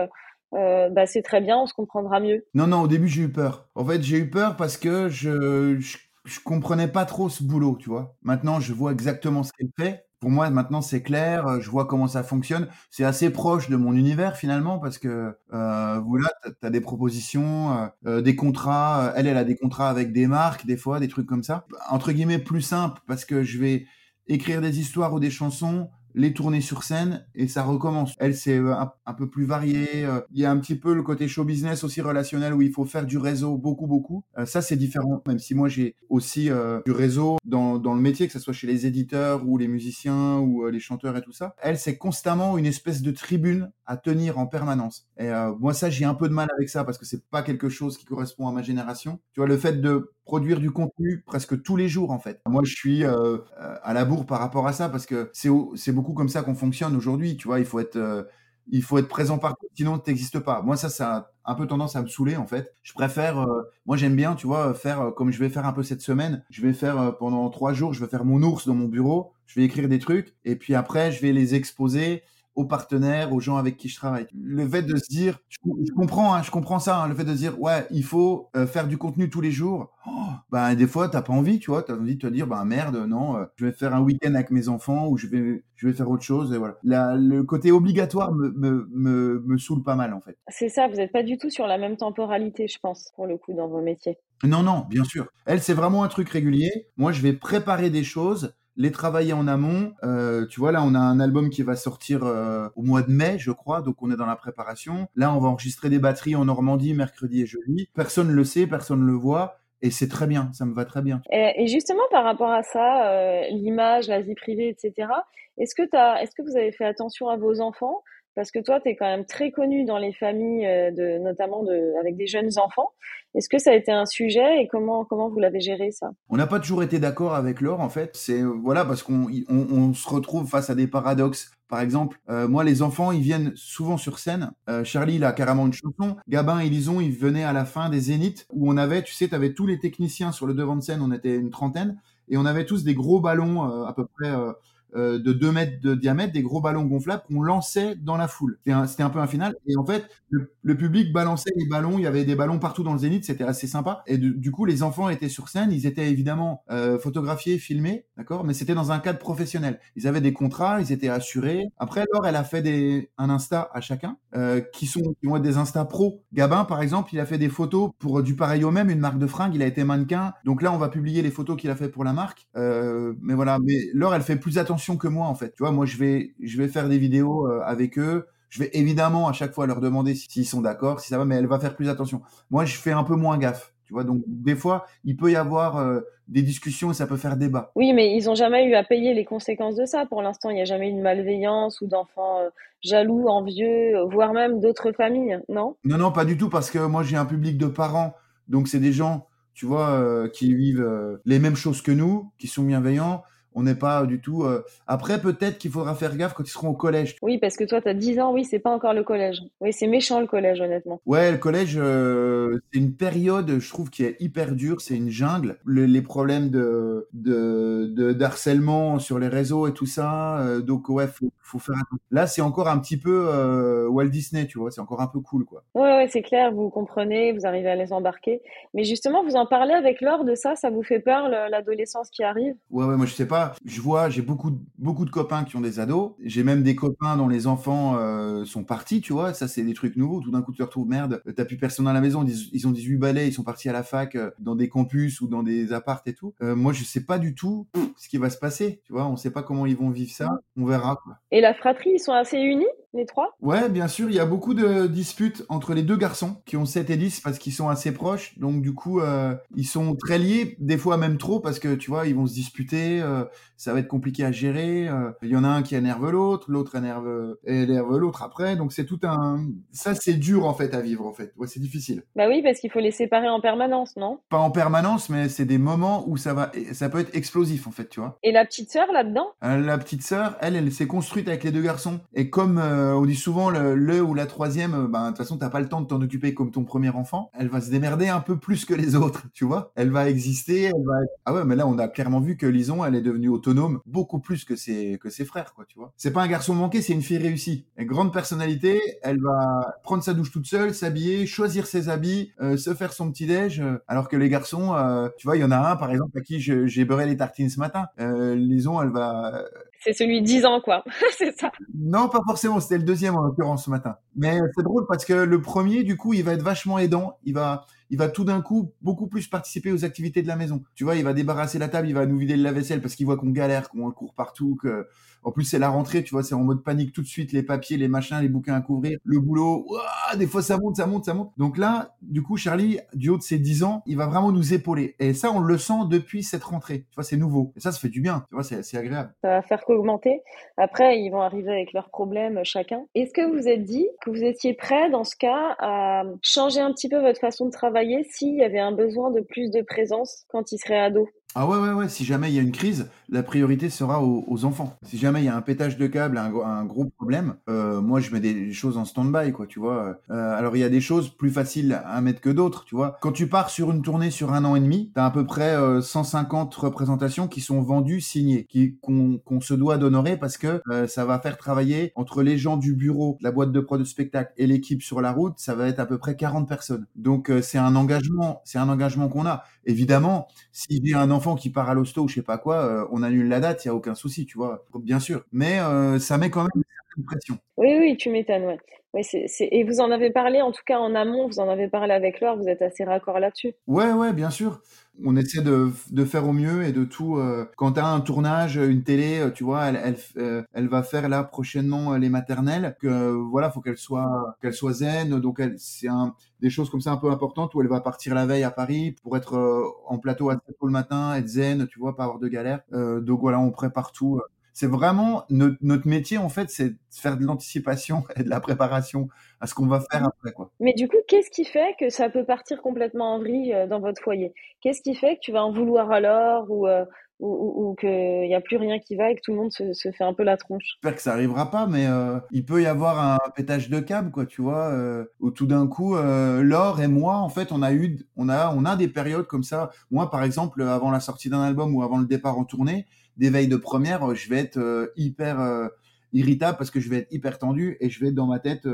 bah c'est très bien, on se comprendra mieux? Non, non, au début j'ai eu peur. En fait, j'ai eu peur parce que je je comprenais pas trop ce boulot, tu vois. Maintenant, je vois exactement ce qu'elle fait. Pour moi, maintenant, c'est clair. Euh, je vois comment ça fonctionne. C'est assez proche de mon univers finalement parce que euh, voilà, tu as des propositions, euh, euh, des contrats. Elle, elle a des contrats avec des marques, des fois, des trucs comme ça. Entre guillemets, plus simple parce que je vais écrire des histoires ou des chansons les tourner sur scène et ça recommence. Elle, c'est euh, un, peu plus varié. Euh, il y a un petit peu le côté show business aussi relationnel où il faut faire du réseau beaucoup, beaucoup. Euh, ça, c'est différent, même si moi, j'ai aussi du réseau dans le métier, que ce soit chez les éditeurs ou les musiciens ou les chanteurs et tout ça. Elle, c'est constamment une espèce de tribune à tenir en permanence. Et moi, ça, j'ai un peu de mal avec ça parce que c'est pas quelque chose qui correspond à ma génération. Tu vois, le fait de produire du contenu presque tous les jours en fait. Moi je suis euh, à la bourre par rapport à ça parce que c'est beaucoup comme ça qu'on fonctionne aujourd'hui, tu vois, il faut être euh, présent partout sinon tu n'existes pas. Moi ça ça a un peu tendance à me saouler en fait. Je préfère euh, moi j'aime bien, tu vois, faire comme je vais faire un peu cette semaine, je vais faire pendant trois jours, je vais faire mon ours dans mon bureau, je vais écrire des trucs et puis après je vais les exposer aux partenaires, aux gens avec qui je travaille. Le fait de se dire, je, comprends, hein, je comprends ça, hein, le fait de se dire, ouais, il faut euh, faire du contenu tous les jours. Oh, ben des fois, t'as pas envie, tu vois, t'as envie de te dire, ben merde, non, euh, je vais faire un week-end avec mes enfants ou je vais, je vais faire autre chose et voilà. le côté obligatoire me, me, me, me saoule pas mal en fait. C'est ça, vous n'êtes pas du tout sur la même temporalité, je pense, pour le coup, dans vos métiers. Non, non, bien sûr. Elle, c'est vraiment un truc régulier. Moi, je vais préparer des choses les travailler en amont. Euh, tu vois, là, on a un album qui va sortir euh, au mois de mai, je crois, donc on est dans la préparation. Là, on va enregistrer des batteries en Normandie mercredi et jeudi. Personne ne le sait, personne ne le voit. Et c'est très bien, ça me va très bien. Et, justement, par rapport à ça, euh, l'image, la vie privée, etc., est-ce que, as, est-ce que vous avez fait attention à vos enfants? Parce que toi, tu es quand même très connu dans les familles, euh, de, notamment de, avec des jeunes enfants. Est-ce que ça a été un sujet et comment, comment vous l'avez géré ça? On n'a pas toujours été d'accord avec Laure en fait. C'est voilà parce qu'on on, se retrouve face à des paradoxes. Par exemple, euh, moi les enfants ils viennent souvent sur scène. Euh, Charlie il a carrément une chanson. Gabin et Lison ils venaient à la fin des Zéniths où on avait, tu sais, tu avais tous les techniciens sur le devant de scène. On était une trentaine et on avait tous des gros ballons à peu près de 2 mètres de diamètre, des gros ballons gonflables qu'on lançait dans la foule. C'était un, peu un final. Et en fait, le, public balançait les ballons. Il y avait des ballons partout dans le zénith. C'était assez sympa. Et du coup, les enfants étaient sur scène. Ils étaient évidemment photographiés, filmés, d'accord? Mais c'était dans un cadre professionnel. Ils avaient des contrats, ils étaient assurés. Après, alors, elle a fait des, un Insta à chacun, qui sont qui vont être des Insta pro. Gabin, par exemple, il a fait des photos pour du pareil au même, une marque de fringues. Il a été mannequin. Donc là, on va publier les photos qu'il a fait pour la marque. Euh, mais voilà. Mais Laure, elle fait plus attention que moi, en fait. Tu vois, moi, je vais, je vais faire des vidéos euh, avec eux. Je vais évidemment à chaque fois leur demander s'ils sont d'accord, si ça va, mais elle va faire plus attention. Moi, je fais un peu moins gaffe. Tu vois, donc des fois, il peut y avoir euh, des discussions et ça peut faire débat. Oui, mais ils n'ont jamais eu à payer les conséquences de ça. Pour l'instant, il n'y a jamais eu de malveillance ou d'enfants jaloux, envieux, voire même d'autres familles, non? Non, non, pas du tout, parce que moi, j'ai un public de parents, donc c'est des gens tu vois, euh, qui vivent euh, les mêmes choses que nous, qui sont bienveillants. On n'est pas du tout. Euh, après, peut-être qu'il faudra faire gaffe quand ils seront au collège. Oui, parce que toi, tu as 10 ans, oui, c'est pas encore le collège. Oui, c'est méchant le collège, honnêtement. Ouais, le collège, c'est une période, je trouve, qui est hyper dure. C'est une jungle. les problèmes de, de, d'harcèlement sur les réseaux et tout ça. donc, ouais, faut, faut faire Là, c'est encore un petit peu euh, Walt Disney, tu vois, c'est encore un peu cool, quoi. Ouais, ouais, c'est clair, vous comprenez, vous arrivez à les embarquer. Mais justement, vous en parlez avec Laure de ça, ça vous fait peur, l'adolescence qui arrive? Ouais, ouais, moi, je sais pas. Je vois, j'ai beaucoup, beaucoup de copains qui ont des ados. J'ai même des copains dont les enfants euh, sont partis, tu vois. Ça, c'est des trucs nouveaux. Tout d'un coup, tu te retrouves, merde, t'as plus personne à la maison. Ils ont 18 balais, ils sont partis à la fac, euh, dans des campus ou dans des appartes et tout. moi, je sais pas du tout ce qui va se passer, tu vois. On sait pas comment ils vont vivre ça. On verra, quoi. Et la fratrie, ils sont assez unis? Les trois? Ouais, bien sûr, il y a beaucoup de disputes entre les deux garçons qui ont 7 et 10 parce qu'ils sont assez proches. Donc du coup, euh, ils sont très liés, des fois même trop parce que tu vois, ils vont se disputer, euh, ça va être compliqué à gérer. Euh, il y en a un qui énerve l'autre, l'autre énerve, énerve l'autre après. Donc c'est tout un... Ça, c'est dur en fait à vivre en fait. Ouais, c'est difficile. Bah oui, parce qu'il faut les séparer en permanence, non? Pas en permanence, mais c'est des moments où ça va, ça peut être explosif en fait, tu vois. Et la petite sœur là-dedans? La petite sœur, elle, elle s'est construite avec les deux garçons. Et comme euh, on dit souvent le, ou la troisième, euh, ben de toute façon t'as pas le temps de t'en occuper comme ton premier enfant. Elle va se démerder un peu plus que les autres, tu vois. Elle va exister, elle va. Ah ouais, mais là on a clairement vu que Lison, elle est devenue autonome beaucoup plus que ses que ses frères, quoi, tu vois. C'est pas un garçon manqué, c'est une fille réussie. Une grande personnalité, elle va prendre sa douche toute seule, s'habiller, choisir ses habits, euh, se faire son petit déj, alors que les garçons, tu vois, il y en a un par exemple à qui j'ai beurré les tartines ce matin. Lison, elle va c'est celui 10 ans, quoi. c'est ça. Non, pas forcément. C'était le deuxième, en l'occurrence, ce matin. Mais c'est drôle parce que le premier, du coup, il va être vachement aidant. Il va, il va tout d'un coup beaucoup plus participer aux activités de la maison. Tu vois, il va débarrasser la table, il va nous vider le lave-vaisselle parce qu'il voit qu'on galère, qu'on court partout, que en plus c'est la rentrée, tu vois, c'est en mode panique tout de suite, les papiers, les machins, les bouquins à couvrir, le boulot, des fois ça monte, ça monte, ça monte. Donc là, du coup, Charlie, du haut de ses 10 ans, il va vraiment nous épauler. Et ça, on le sent depuis cette rentrée. Tu vois, c'est nouveau. Et ça, ça fait du bien. Tu vois, c'est agréable. Ça va faire qu'augmenter. Après, ils vont arriver avec leurs problèmes chacun. Est-ce que vous vous êtes dit que vous étiez prêt dans ce cas à changer un petit peu votre façon de travailler s'il y avait un besoin de plus de présence quand il serait ado? Ah ouais, ouais, ouais, si jamais il y a une crise, la priorité sera aux, enfants. Si jamais il y a un pétage de câble, un, un gros problème, euh, moi je mets des choses en stand-by, quoi, tu vois. Euh, alors il y a des choses plus faciles à mettre que d'autres, tu vois. Quand tu pars sur une tournée sur un an et demi, t'as à peu près 150 euh, représentations qui sont vendues, signées, qui qu'on se doit d'honorer parce que ça va faire travailler entre les gens du bureau, la boîte de prod de spectacle et l'équipe sur la route, ça va être à peu près 40 personnes. Donc c'est un engagement, c'est un engagement qu'on a. Évidemment, y a un enfant qui part à l'hosto ou je sais pas quoi, euh, on annule la date, il y a aucun souci, tu vois, bien sûr. Mais euh, ça met quand même une pression. Oui, oui, tu m'étonnes, ouais. Oui, c'est, Et vous en avez parlé, en tout cas en amont, vous en avez parlé avec Laure, vous êtes assez raccord là-dessus. Ouais, ouais, bien sûr. On essaie de, de faire au mieux et de tout. Euh, quand tu un tournage, une télé, tu vois, elle, elle, elle va faire là prochainement les maternelles. Que voilà, faut qu'elle soit qu'elle soit zen. Donc elle, c'est un, des choses comme ça un peu importantes où elle va partir la veille à Paris pour être en plateau à 7 le matin, être zen, tu vois, pas avoir de galère. donc voilà, on prépare tout c'est vraiment notre, notre, métier en fait, c'est de faire de l'anticipation et de la préparation à ce qu'on va faire après quoi. Mais du coup, qu'est-ce qui fait que ça peut partir complètement en vrille euh, dans votre foyer? Qu'est-ce qui fait que tu vas en vouloir alors ou euh, ou, ou, qu'il n'y a plus rien qui va et que tout le monde se, se fait un peu la tronche? J'espère que ça arrivera pas, mais euh, il peut y avoir un pétage de câble, quoi, tu vois, euh, où tout d'un coup, euh, Laure et moi, en fait, on a eu, on a, on a des périodes comme ça. Moi, par exemple, avant la sortie d'un album ou avant le départ en tournée, d'éveil de première, je vais être hyper irritable parce que je vais être hyper tendu et je vais être dans ma tête,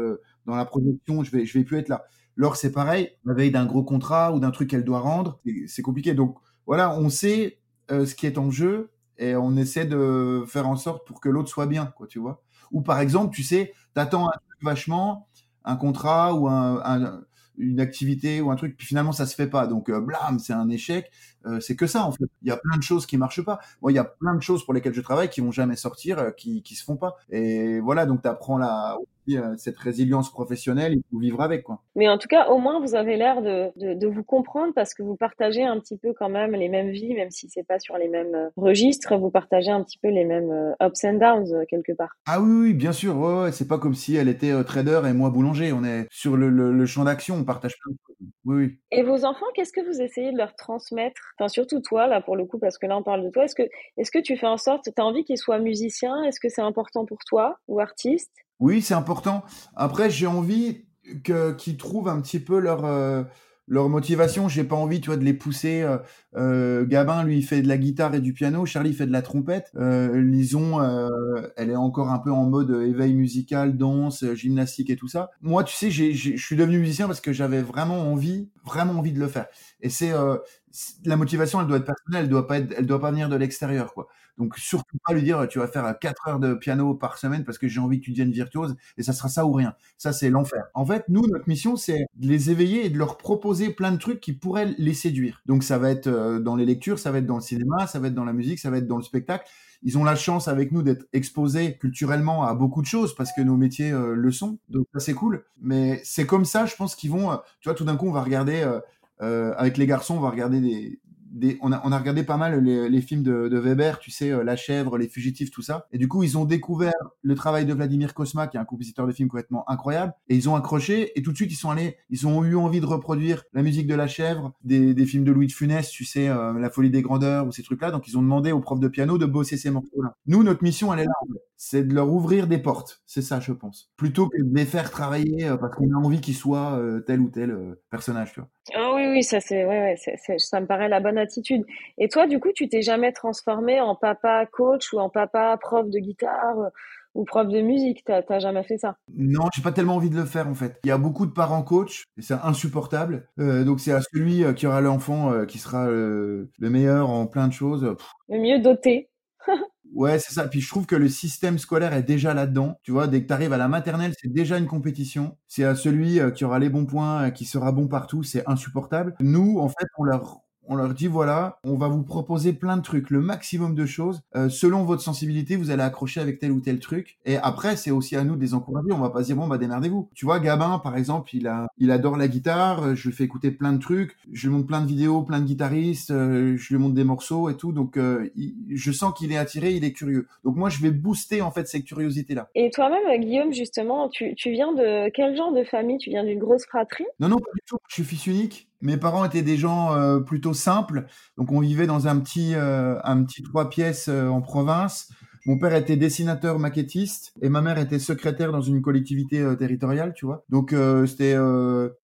dans la projection, je vais, vais plus être là. Laure, c'est pareil, la veille d'un gros contrat ou d'un truc qu'elle doit rendre, c'est compliqué. Donc voilà, on sait ce qui est en jeu et on essaie de faire en sorte pour que l'autre soit bien, quoi, tu vois. Ou par exemple, tu sais, t'attends un truc vachement, un contrat ou un, une activité ou un truc, puis finalement ça se fait pas. Donc euh, blam, c'est un échec. Euh, c'est que ça en fait. Il y a plein de choses qui marchent pas. Moi, il y a plein de choses pour lesquelles je travaille qui vont jamais sortir, euh, qui qui se font pas. Et voilà, donc tu apprends la euh, cette résilience professionnelle, il faut vivre avec quoi. Mais en tout cas, au moins vous avez l'air de, de, de, vous comprendre parce que vous partagez un petit peu quand même les mêmes vies, même si c'est pas sur les mêmes registres, vous partagez un petit peu les mêmes ups and downs quelque part. Ah oui, oui bien sûr. Ouais, c'est pas comme si elle était trader et moi boulanger. On est sur le, le, champ d'action, on partage plein de choses. Oui, oui. Et vos enfants, qu'est-ce que vous essayez de leur transmettre Enfin, surtout toi là pour le coup, parce que là on parle de toi. Est-ce que est-ce que tu fais en sorte, tu as envie qu'ils soient musiciens Est-ce que c'est important pour toi ou artiste? Oui, c'est important. Après, j'ai envie que qu'ils trouvent un petit peu leur euh, leur motivation. J'ai pas envie, tu vois, de les pousser. Euh, euh, Gabin, lui, fait de la guitare et du piano. Charlie fait de la trompette. Euh, Lison, euh, elle est encore un peu en mode éveil musical, danse, gymnastique et tout ça. Moi, tu sais, je suis devenu musicien parce que j'avais vraiment envie, vraiment envie de le faire. Et c'est la motivation, elle doit être personnelle, elle doit pas être, elle doit pas venir de l'extérieur, quoi. Donc surtout pas lui dire tu vas faire 4 heures de piano par semaine parce que j'ai envie que tu deviennes virtuose et ça sera ça ou rien. Ça c'est l'enfer. En fait, nous notre mission c'est de les éveiller et de leur proposer plein de trucs qui pourraient les séduire. Donc ça va être euh, dans les lectures, ça va être dans le cinéma, ça va être dans la musique, ça va être dans le spectacle. Ils ont la chance avec nous d'être exposés culturellement à beaucoup de choses parce que nos métiers euh, le sont. Donc ça c'est cool. Mais c'est comme ça, je pense qu'ils vont. Euh, tu vois, tout d'un coup on va regarder. Avec les garçons, on va regarder des, on, a, regardé pas mal les, films de, Weber, tu sais, euh, La chèvre, Les fugitifs, tout ça. Et du coup, ils ont découvert le travail de Vladimir Kosma, qui est un compositeur de films complètement incroyable. Et ils ont accroché. Et tout de suite, ils sont allés, ils ont eu envie de reproduire la musique de La chèvre, des, films de Louis de Funès, tu sais, euh, La folie des grandeurs ou ces trucs-là. Donc, ils ont demandé aux profs de piano de bosser ces morceaux-là. Nous, notre mission, elle est là. C'est de leur ouvrir des portes. C'est ça, je pense. Plutôt que de les faire travailler euh, parce qu'on a envie qu'ils soient tel ou tel personnage, tu vois. Oh oui, oui, ça c'est, ça me paraît la bonne attitude. Et toi, du coup, tu t'es jamais transformé en papa coach ou en papa prof de guitare euh, ou prof de musique? T'as jamais fait ça? Non, j'ai pas tellement envie de le faire en fait. Il y a beaucoup de parents coach et c'est insupportable. Euh, donc c'est à celui euh, qui aura l'enfant qui sera le meilleur en plein de choses. Le mieux doté. Ouais, c'est ça. Puis je trouve que le système scolaire est déjà là-dedans. Tu vois, dès que tu arrives à la maternelle, c'est déjà une compétition. C'est à celui qui aura les bons points, qui sera bon partout, c'est insupportable. Nous, en fait, on leur on leur dit voilà, on va vous proposer plein de trucs, le maximum de choses. Euh, selon votre sensibilité, vous allez accrocher avec tel ou tel truc. Et après, c'est aussi à nous de les encourager. On va pas dire bon bah démerdez-vous. Tu vois, Gabin par exemple, il a, il adore la guitare. Je lui fais écouter plein de trucs. Je lui montre plein de vidéos, plein de guitaristes. Euh, je lui montre des morceaux et tout. Donc euh, je sens qu'il est attiré, il est curieux. Donc moi, je vais booster en fait cette curiosité là. Et toi-même, Guillaume, justement, tu, tu viens de quel genre de famille? Tu viens d'une grosse fratrie? Non, non, pas du tout. Je suis fils unique. Mes parents étaient des gens euh, plutôt simples, donc on vivait dans un petit, euh, un petit trois pièces euh, en province. Mon père était dessinateur maquettiste et ma mère était secrétaire dans une collectivité territoriale, tu vois. Donc c'était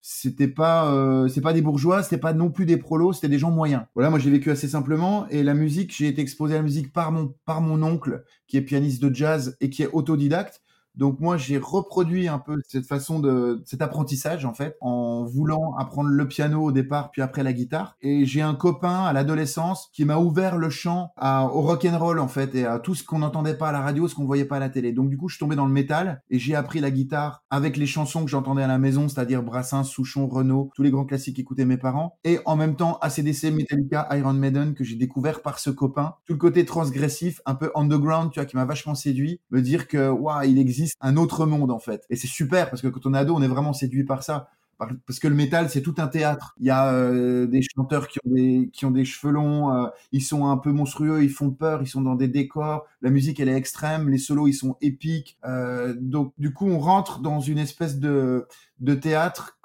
c'était pas c'est pas des bourgeois, c'était pas non plus des prolos, c'était des gens moyens. Voilà, moi j'ai vécu assez simplement et la musique, j'ai été exposé à la musique par mon par mon oncle qui est pianiste de jazz et qui est autodidacte. Donc moi, j'ai reproduit un peu cette façon de cet apprentissage en fait, en voulant apprendre le piano au départ, puis après la guitare. Et j'ai un copain à l'adolescence qui m'a ouvert le champ au rock and roll en fait et à tout ce qu'on n'entendait pas à la radio, ce qu'on voyait pas à la télé. Donc du coup, je suis tombé dans le métal et j'ai appris la guitare avec les chansons que j'entendais à la maison, c'est-à-dire Brassens, Souchon, Renaud, tous les grands classiques qu'écoutaient mes parents, et en même temps ACDC, Metallica, Iron Maiden que j'ai découvert par ce copain. Tout le côté transgressif, un peu underground, tu vois, qui m'a vachement séduit, me dire que waouh, il existe un autre monde en fait. Et c'est super parce que quand on est ado, on est vraiment séduit par ça. Parce que le métal, c'est tout un théâtre. Il y a euh, des chanteurs qui ont des, qui ont des cheveux longs, euh, ils sont un peu monstrueux, ils font peur, ils sont dans des décors. La musique, elle est extrême, les solos, ils sont épiques. Euh, donc, du coup, on rentre dans une espèce de, de théâtre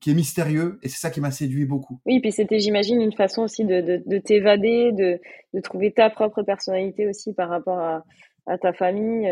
qui est mystérieux et c'est ça qui m'a séduit beaucoup. Oui, puis c'était, j'imagine, une façon aussi de, de, de t'évader, de, de trouver ta propre personnalité aussi par rapport à, à ta famille.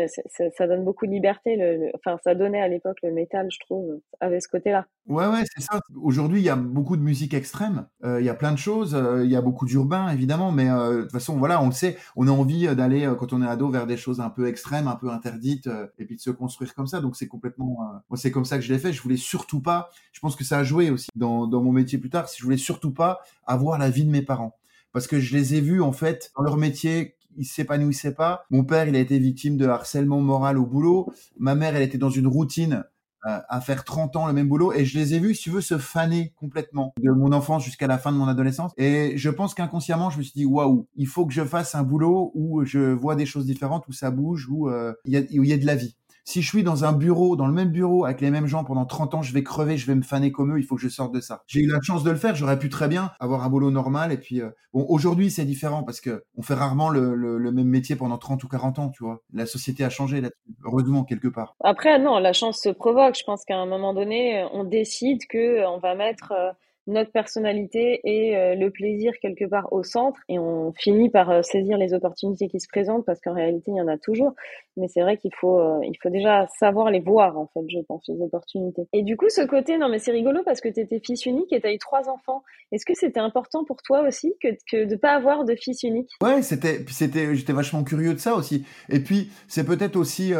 Ça, donne beaucoup de liberté. Le, enfin, ça donnait à l'époque le métal, je trouve, avait ce côté-là. Ouais, ouais, c'est ça. Aujourd'hui, il y a beaucoup de musique extrême. il y a plein de choses. il y a beaucoup d'urbain, évidemment, mais de toute façon, voilà, on le sait. On a envie d'aller quand on est ado vers des choses un peu extrêmes, un peu interdites, et puis de se construire comme ça. Donc c'est complètement. moi, c'est comme ça que je l'ai fait. Je voulais surtout pas. Je pense que ça a joué aussi dans, dans mon métier plus tard. Si je voulais surtout pas avoir la vie de mes parents parce que je les ai vus en fait dans leur métier ils s'épanouissaient pas. Mon père, il a été victime de harcèlement moral au boulot. Ma mère, elle était dans une routine euh, à faire 30 ans le même boulot et je les ai vus, si tu veux, se faner complètement de mon enfance jusqu'à la fin de mon adolescence. Et je pense qu'inconsciemment, je me suis dit, waouh, il faut que je fasse un boulot où je vois des choses différentes, où ça bouge, où euh, il y a de la vie. Si je suis dans un bureau, dans le même bureau, avec les mêmes gens pendant 30 ans, je vais crever, je vais me faner comme eux, il faut que je sorte de ça. J'ai eu la chance de le faire, j'aurais pu très bien avoir un boulot normal. Et puis, euh, bon, aujourd'hui, c'est différent parce que on fait rarement le, même métier pendant 30 ou 40 ans, tu vois. La société a changé là-dessus, heureusement, quelque part. Après, non, la chance se provoque. Je pense qu'à un moment donné, on décide que on va mettre... Euh, notre personnalité et euh, le plaisir quelque part au centre. Et on finit par euh, saisir les opportunités qui se présentent parce qu'en réalité il y en a toujours. Mais c'est vrai qu'il faut euh, il faut déjà savoir les voir en fait je pense les opportunités. Et du coup ce côté non mais c'est rigolo parce que tu étais fils unique et tu as eu trois enfants. Est-ce que c'était important pour toi aussi que, que de pas avoir de fils unique? Ouais c'était c'était j'étais vachement curieux de ça aussi. Et puis c'est peut-être aussi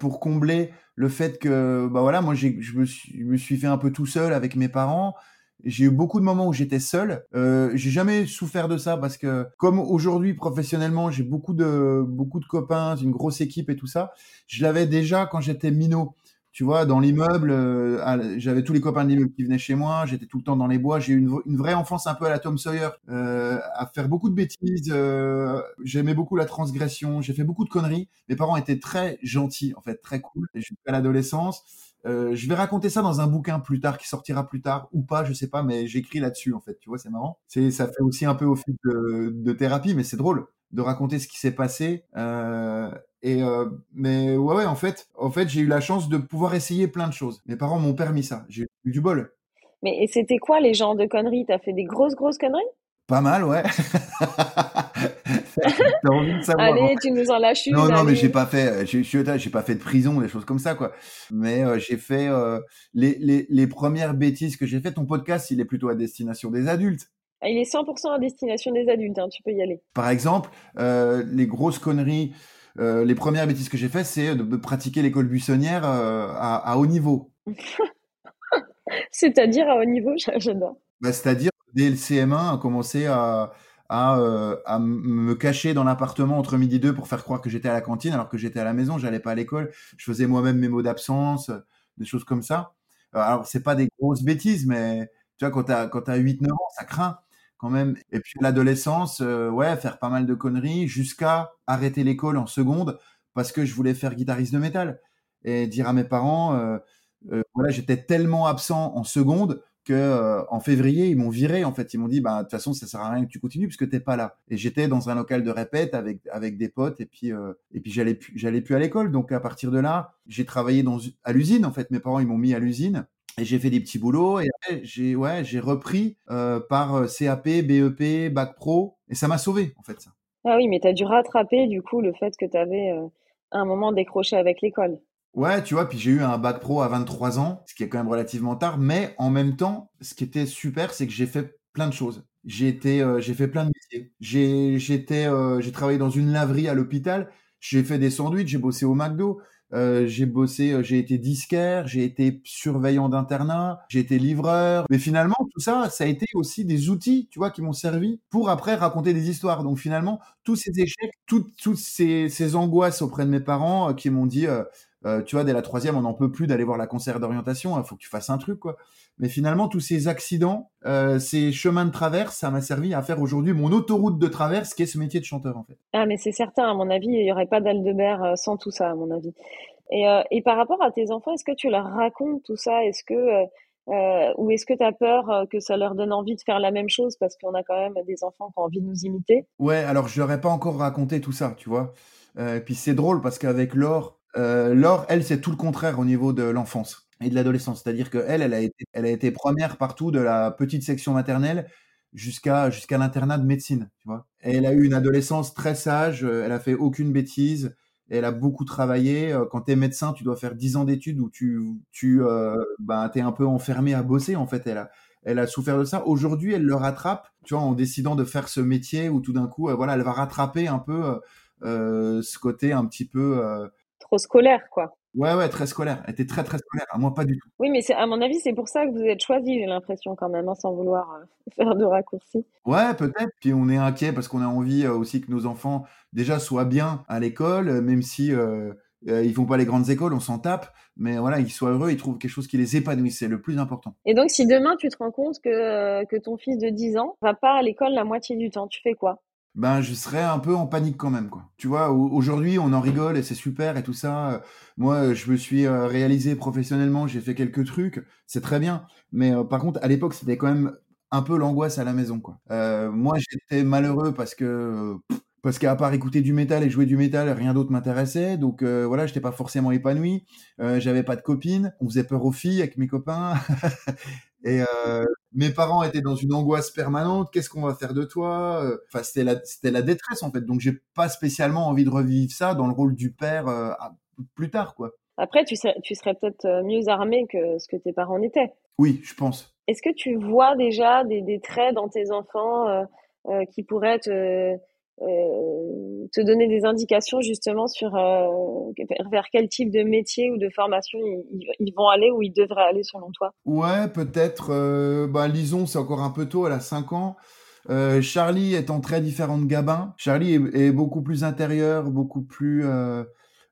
pour combler le fait que bah voilà moi je me suis fait un peu tout seul avec mes parents j'ai eu beaucoup de moments où j'étais seul. Euh, j'ai jamais souffert de ça parce que comme aujourd'hui professionnellement, j'ai beaucoup de beaucoup de copains, une grosse équipe et tout ça. Je l'avais déjà quand j'étais minot. Tu vois, dans l'immeuble, euh, j'avais tous les copains de l'immeuble qui venaient chez moi. J'étais tout le temps dans les bois. J'ai eu une, vraie enfance un peu à la Tom Sawyer, euh, à faire beaucoup de bêtises. Euh, J'aimais beaucoup la transgression. J'ai fait beaucoup de conneries. Mes parents étaient très gentils, en fait, très cool. Jusqu'à l'adolescence. Euh, je vais raconter ça dans un bouquin plus tard, qui sortira plus tard ou pas, je sais pas, mais j'écris là-dessus en fait. Tu vois, c'est marrant. C'est, ça fait aussi un peu office de, de thérapie, mais c'est drôle de raconter ce qui s'est passé. Euh, et euh, mais ouais, ouais, en fait, en fait, j'ai eu la chance de pouvoir essayer plein de choses. Mes parents m'ont permis ça. J'ai eu du bol. Mais et c'était quoi les genres de conneries? T'as fait des grosses grosses conneries? Pas mal, ouais. envie de savoir. Allez, tu nous en lâches une. Non, non, mais j'ai pas fait, euh, j'ai pas fait de prison, des choses comme ça, quoi. Mais euh, j'ai fait euh, les, les, les premières bêtises que j'ai fait. Ton podcast, il est plutôt à destination des adultes. Ah, il est 100% à destination des adultes, hein, tu peux y aller. Par exemple, les grosses conneries, les premières bêtises que j'ai fait, c'est de, pratiquer l'école buissonnière à, à, haut niveau. C'est-à-dire à haut niveau, j'adore. Bah, C'est-à-dire, dès le CM1, à commencer à, à, euh, à me cacher dans l'appartement entre midi et deux pour faire croire que j'étais à la cantine alors que j'étais à la maison, j'allais pas à l'école. Je faisais moi-même mes mots d'absence, des choses comme ça. Euh, alors, c'est pas des grosses bêtises, mais tu vois, quand t'as, quand t'as 8-9 ans, ça craint quand même. Et puis, l'adolescence, euh, ouais, faire pas mal de conneries jusqu'à arrêter l'école en seconde parce que je voulais faire guitariste de métal et dire à mes parents, euh, voilà, j'étais tellement absent en seconde que euh, en février ils m'ont viré en fait. Ils m'ont dit bah de toute façon ça sert à rien que tu continues puisque t'es pas là. Et j'étais dans un local de répète avec avec des potes et puis euh, et puis j'allais plus j'allais plus à l'école. Donc à partir de là j'ai travaillé dans à l'usine en fait. Mes parents ils m'ont mis à l'usine et j'ai fait des petits boulots et j'ai ouais j'ai repris euh, par CAP BEP bac pro et ça m'a sauvé en fait ça. Ah oui mais tu as dû rattraper du coup le fait que tu avais un moment décroché avec l'école Ouais, tu vois, puis j'ai eu un bac pro à 23 ans, ce qui est quand même relativement tard, mais en même temps, ce qui était super, c'est que j'ai fait plein de choses. J'ai été, euh, j'ai fait plein de métiers. J'ai, j'étais, euh, j'ai travaillé dans une laverie à l'hôpital. J'ai fait des sandwichs. J'ai bossé au McDo. Euh, j'ai bossé, j'ai été disquaire, j'ai été surveillant d'internat, j'ai été livreur. Mais finalement, tout ça, ça a été aussi des outils, tu vois, qui m'ont servi pour après raconter des histoires. Donc finalement, tous ces échecs, toutes, toutes ces, ces angoisses auprès de mes parents qui m'ont dit, euh, tu vois, dès la troisième, on n'en peut plus d'aller voir la conseillère d'orientation. Il hein, faut que tu fasses un truc, quoi. Mais finalement, tous ces accidents, euh, ces chemins de traverse, ça m'a servi à faire aujourd'hui mon autoroute de traverse, qui est ce métier de chanteur, en fait. Ah, mais c'est certain. À mon avis, il n'y aurait pas d'Aldebert euh, sans tout ça, à mon avis. Et, et par rapport à tes enfants, est-ce que tu leur racontes tout ça? Est-ce que ou est-ce que tu as peur que ça leur donne envie de faire la même chose parce qu'on a quand même des enfants qui ont envie de nous imiter? Ouais, alors je leur ai pas encore raconté tout ça, tu vois. Euh, puis c'est drôle parce qu'avec Laure, euh, Laure, elle, c'est tout le contraire au niveau de l'enfance et de l'adolescence. C'est-à-dire qu'elle, elle a, été, elle a été première partout de la petite section maternelle jusqu'à l'internat de médecine, tu vois. elle a eu une adolescence très sage, euh, elle a fait aucune bêtise, elle a beaucoup travaillé. Euh, quand tu es médecin, tu dois faire 10 ans d'études où tu, tu euh, ben, es un peu enfermé à bosser. En fait, elle a, souffert de ça. Aujourd'hui, elle le rattrape, tu vois, en décidant de faire ce métier où tout d'un coup, voilà, elle va rattraper un peu ce côté un petit peu... Trop scolaire, quoi. Ouais, ouais, très scolaire. Elle était très, très scolaire. À moi, pas du tout. Oui, mais c'est, à mon avis, c'est pour ça que vous êtes choisi, j'ai l'impression, quand même, hein, sans vouloir euh, faire de raccourcis. Ouais, peut-être. Puis on est inquiet parce qu'on a envie euh, aussi que nos enfants, déjà, soient bien à l'école, euh, même si euh, ils font pas les grandes écoles, on s'en tape. Mais voilà, ils soient heureux, ils trouvent quelque chose qui les épanouit. C'est le plus important. Et donc, si demain, tu te rends compte que, que ton fils de 10 ans va pas à l'école la moitié du temps, tu fais quoi? Ben je serais un peu en panique quand même quoi. Tu vois, aujourd'hui on en rigole et c'est super et tout ça. Moi, je me suis euh, réalisé professionnellement, j'ai fait quelques trucs, c'est très bien. Mais euh, par contre, à l'époque, c'était quand même un peu l'angoisse à la maison quoi. Euh, moi, j'étais malheureux parce que parce qu'à part écouter du métal et jouer du métal, rien d'autre m'intéressait. Donc euh, voilà, j'étais pas forcément épanoui. J'avais pas de copine. On faisait peur aux filles avec mes copains. et euh, mes parents étaient dans une angoisse permanente. Qu'est-ce qu'on va faire de toi? Euh, Enfin, c'était la, c'était la détresse en fait. Donc, j'ai pas spécialement envie de revivre ça dans le rôle du père euh, plus tard, quoi. Après, tu serais, tu serais peut-être mieux armé que ce que tes parents étaient. Oui, je pense. Est-ce que tu vois déjà des, des traits dans tes enfants euh, qui pourraient te, te donner des indications justement sur vers quel type de métier ou de formation ils, vont aller ou ils devraient aller selon toi? Ouais, peut-être. bah, Lison, c'est encore un peu tôt, elle a 5 ans. Euh, Charlie étant très différent de Gabin, Charlie est, beaucoup plus intérieur, beaucoup plus euh,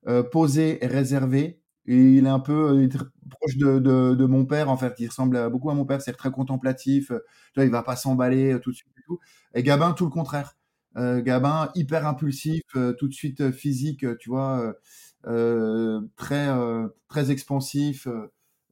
euh, posé et réservé. Il est un peu proche de, de, mon père, en fait. Il ressemble beaucoup à mon père, c'est très contemplatif. Vois, il va pas s'emballer tout de suite et tout. Et Gabin, tout le contraire. Euh, Gabin, hyper impulsif, tout de suite physique, tu vois, très très expansif.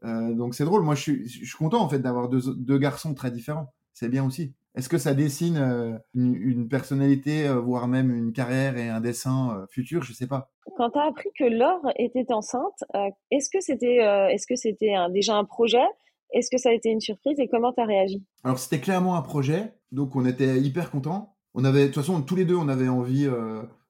donc c'est drôle. Moi, je suis, je suis content en fait d'avoir deux, deux garçons très différents. C'est bien aussi. Est-ce que ça dessine euh, une, une, personnalité, euh, voire même une carrière et un dessin euh, futur? Je sais pas. Quand tu as appris que Laure était enceinte, est-ce que c'était est-ce que c'était déjà un projet? Est-ce que ça a été une surprise et comment tu as réagi? Alors c'était clairement un projet, donc on était hyper contents. On avait, de toute façon, tous les deux, on avait envie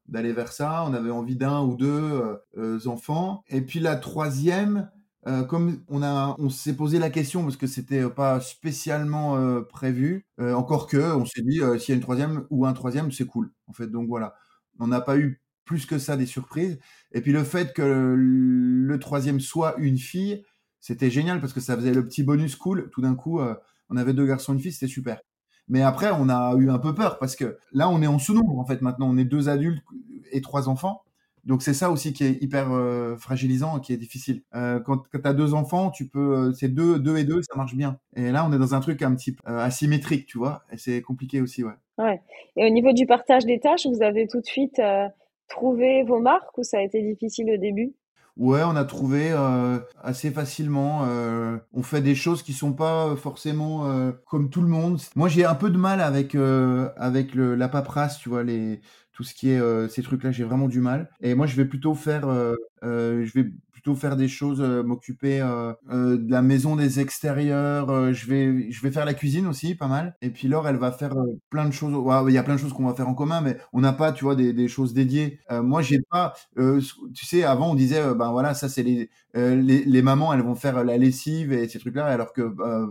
d'aller vers ça. On avait envie d'un ou deux enfants. Et puis la troisième, euh, comme on a, on s'est posé la question parce que c'était pas spécialement euh, prévu. Euh, encore que, on s'est dit s'il y a une troisième ou un troisième, c'est cool. En fait, donc voilà, on n'a pas eu plus que ça des surprises. Et puis le fait que le, le troisième soit une fille, c'était génial parce que ça faisait le petit bonus cool. Tout d'un coup, on avait deux garçons et une fille, c'était super. Mais après, on a eu un peu peur parce que là, on est en sous-nombre en fait. Maintenant, on est deux adultes et trois enfants. Donc c'est ça aussi qui est hyper euh, fragilisant, qui est difficile. Euh, quand quand tu as deux enfants, tu peux, euh, c'est deux, deux et deux, ça marche bien. Et là, on est dans un truc un petit peu asymétrique, tu vois, et c'est compliqué aussi, ouais. Ouais. Et au niveau du partage des tâches, vous avez tout de suite trouvé vos marques ou ça a été difficile au début? Ouais, on a trouvé euh, assez facilement. Euh, on fait des choses qui sont pas forcément euh, comme tout le monde. Moi, j'ai un peu de mal avec avec le, la paperasse, tu vois, les tout ce qui est ces trucs-là, j'ai vraiment du mal. Et moi, je vais plutôt faire, je vais plutôt faire des choses, euh, m'occuper euh, euh, de la maison, des extérieurs. je vais, je vais faire la cuisine aussi, pas mal. Et puis Laure, elle va faire plein de choses. Ouais, il y a plein de choses qu'on va faire en commun, mais on n'a pas, tu vois, des, des choses dédiées. moi, j'ai pas. tu sais, avant, on disait, ben voilà, ça c'est les, les, les mamans, elles vont faire la lessive et ces trucs-là, alors que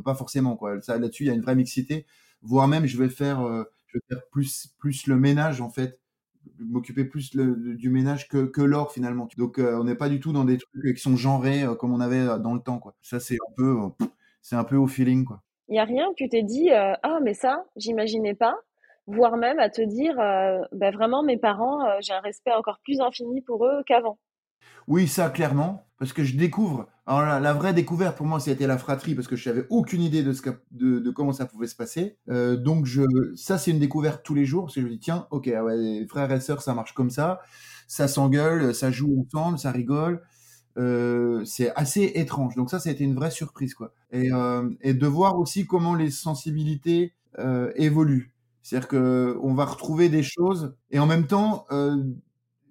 pas forcément quoi. Là-dessus, il y a une vraie mixité. Voire même, je vais faire, je vais faire plus, plus le ménage en fait m'occuper plus du ménage que, que l'or finalement. Donc euh, on n'est pas du tout dans des trucs qui sont genrés euh, comme on avait euh, dans le temps. Quoi. Ça c'est un peu, c'est un peu au feeling. Il y a rien que tu t'es dit ah mais ça j'imaginais pas, voire même à te dire bah, vraiment mes parents j'ai un respect encore plus infini pour eux qu'avant. Oui, ça, clairement, parce que je découvre. Alors, la, la vraie découverte pour moi, c'était la fratrie, parce que je n'avais aucune idée de, ce que, de, comment ça pouvait se passer. Euh, donc, je, ça, c'est une découverte tous les jours, parce que je me dis, tiens, ok, ah ouais, frères et sœurs, ça marche comme ça, ça s'engueule, ça joue ensemble, ça rigole. Euh, c'est assez étrange. Donc, ça, ça a été une vraie surprise, quoi. Et, euh, de voir aussi comment les sensibilités évoluent. C'est-à-dire qu'on va retrouver des choses, et en même temps,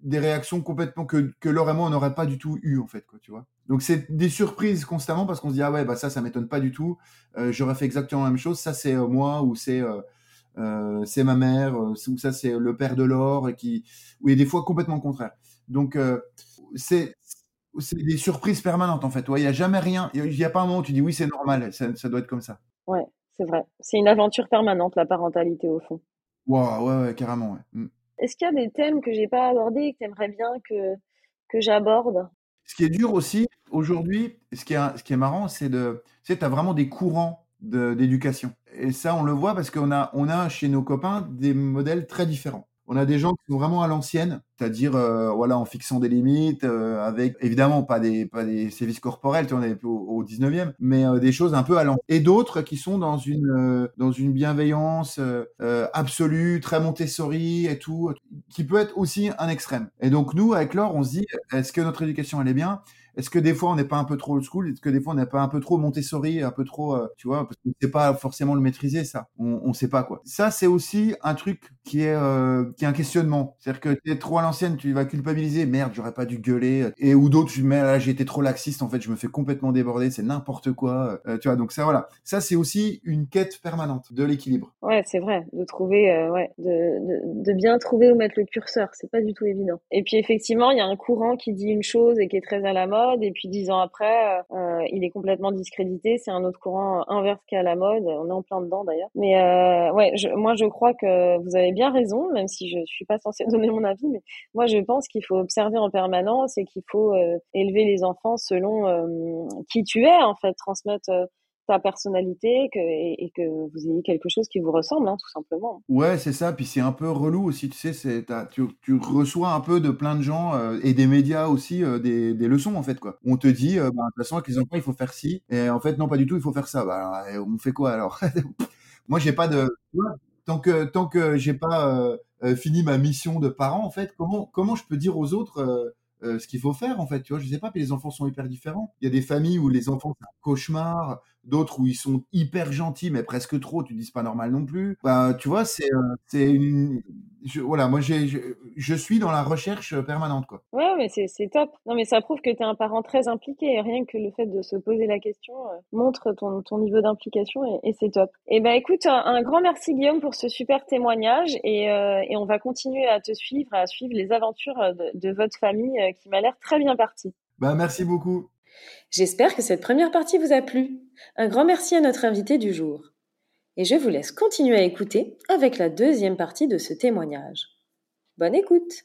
des réactions complètement que, que Laure et moi on n'aurait pas du tout eu en fait quoi tu vois donc c'est des surprises constamment parce qu'on se dit ah ouais bah ça ça m'étonne pas du tout euh, j'aurais fait exactement la même chose ça c'est euh, moi ou c'est euh, c'est ma mère ou ça c'est le père de Laure qui oui des fois complètement contraire Donc, c'est c'est des surprises permanentes en fait. Il n'y a jamais rien. Il n'y a pas un moment où tu dis oui, c'est normal, ça, ça, doit être comme ça. Ouais, c'est vrai. C'est une aventure permanente, la parentalité au fond. Wow, ouais, ouais, carrément. Ouais. Mm. Est-ce qu'il y a des thèmes que j'ai pas abordés et que tu aimerais bien que, j'aborde? Ce qui est dur aussi aujourd'hui, ce qui est, marrant, c'est de. Tu as vraiment des courants d'éducation. Et ça, on le voit parce qu'on a, on a chez nos copains des modèles très différents. On a des gens qui sont vraiment à l'ancienne, c'est-à-dire euh, voilà en fixant des limites, euh, avec évidemment pas des pas des sévices corporels, tu on est au, au 19e, mais euh, des choses un peu à l'ancienne. Et d'autres qui sont dans une dans une bienveillance absolue, très Montessori et tout, qui peut être aussi un extrême. Et donc nous avec Laure, on se dit est-ce que notre éducation elle est bien? Est-ce que des fois on n'est pas un peu trop old school? Est-ce que des fois on n'est pas un peu trop Montessori, un peu trop, euh, tu vois, parce qu'on ne sait pas forcément le maîtriser ça. On ne sait pas quoi. Ça c'est aussi un truc qui est euh, qui est un questionnement. C'est-à-dire que tu es trop à l'ancienne, tu vas culpabiliser. Merde, j'aurais pas dû gueuler. Et ou d'autres, tu mets là j'ai été trop laxiste. En fait, je me fais complètement déborder. C'est n'importe quoi. Euh, tu vois. Donc ça voilà. Ça c'est aussi une quête permanente de l'équilibre. Ouais, c'est vrai. De trouver, ouais, de, bien trouver où mettre le curseur. C'est pas du tout évident. Et puis effectivement, il y a un courant qui dit une chose et qui est très à la mode et puis dix ans après, euh, il est complètement discrédité. C'est un autre courant inverse qui est à la mode. On est en plein dedans d'ailleurs. Mais euh, ouais, moi je crois que vous avez bien raison, même si je suis pas censée donner mon avis, mais moi je pense qu'il faut observer en permanence et qu'il faut euh, élever les enfants selon euh, qui tu es en fait, transmettre ta personnalité que, et, que vous ayez quelque chose qui vous ressemble, hein, tout simplement. Ouais, c'est ça. Puis c'est un peu relou aussi, tu sais, tu, tu, reçois un peu de plein de gens euh, et des médias aussi euh, des, des, leçons en fait quoi. On te dit, euh, bah, de toute façon avec les enfants il faut faire ci, et en fait non pas du tout, il faut faire ça. Bah, on fait quoi alors? Moi j'ai pas de tant que tant que j'ai pas fini ma mission de parent en fait, comment comment je peux dire aux autres ce qu'il faut faire en fait, tu vois, je sais pas, puis les enfants sont hyper différents. Il y a des familles où les enfants c'est un cauchemar, d'autres où ils sont hyper gentils mais presque trop, tu dis pas normal non plus. Bah, tu vois, c'est euh, c'est une voilà, moi j'ai je, je, suis dans la recherche permanente quoi. Ouais, mais c'est c'est top. Non mais ça prouve que tu es un parent très impliqué rien que le fait de se poser la question euh, montre ton ton niveau d'implication et, et c'est top. Et eh ben écoute, un, grand merci Guillaume pour ce super témoignage et euh, et on va continuer à te suivre à suivre les aventures de, de votre famille qui m'a l'air très bien partie. Bah merci beaucoup. J'espère que cette première partie vous a plu. Un grand merci à notre invité du jour. Et je vous laisse continuer à écouter avec la deuxième partie de ce témoignage. Bonne écoute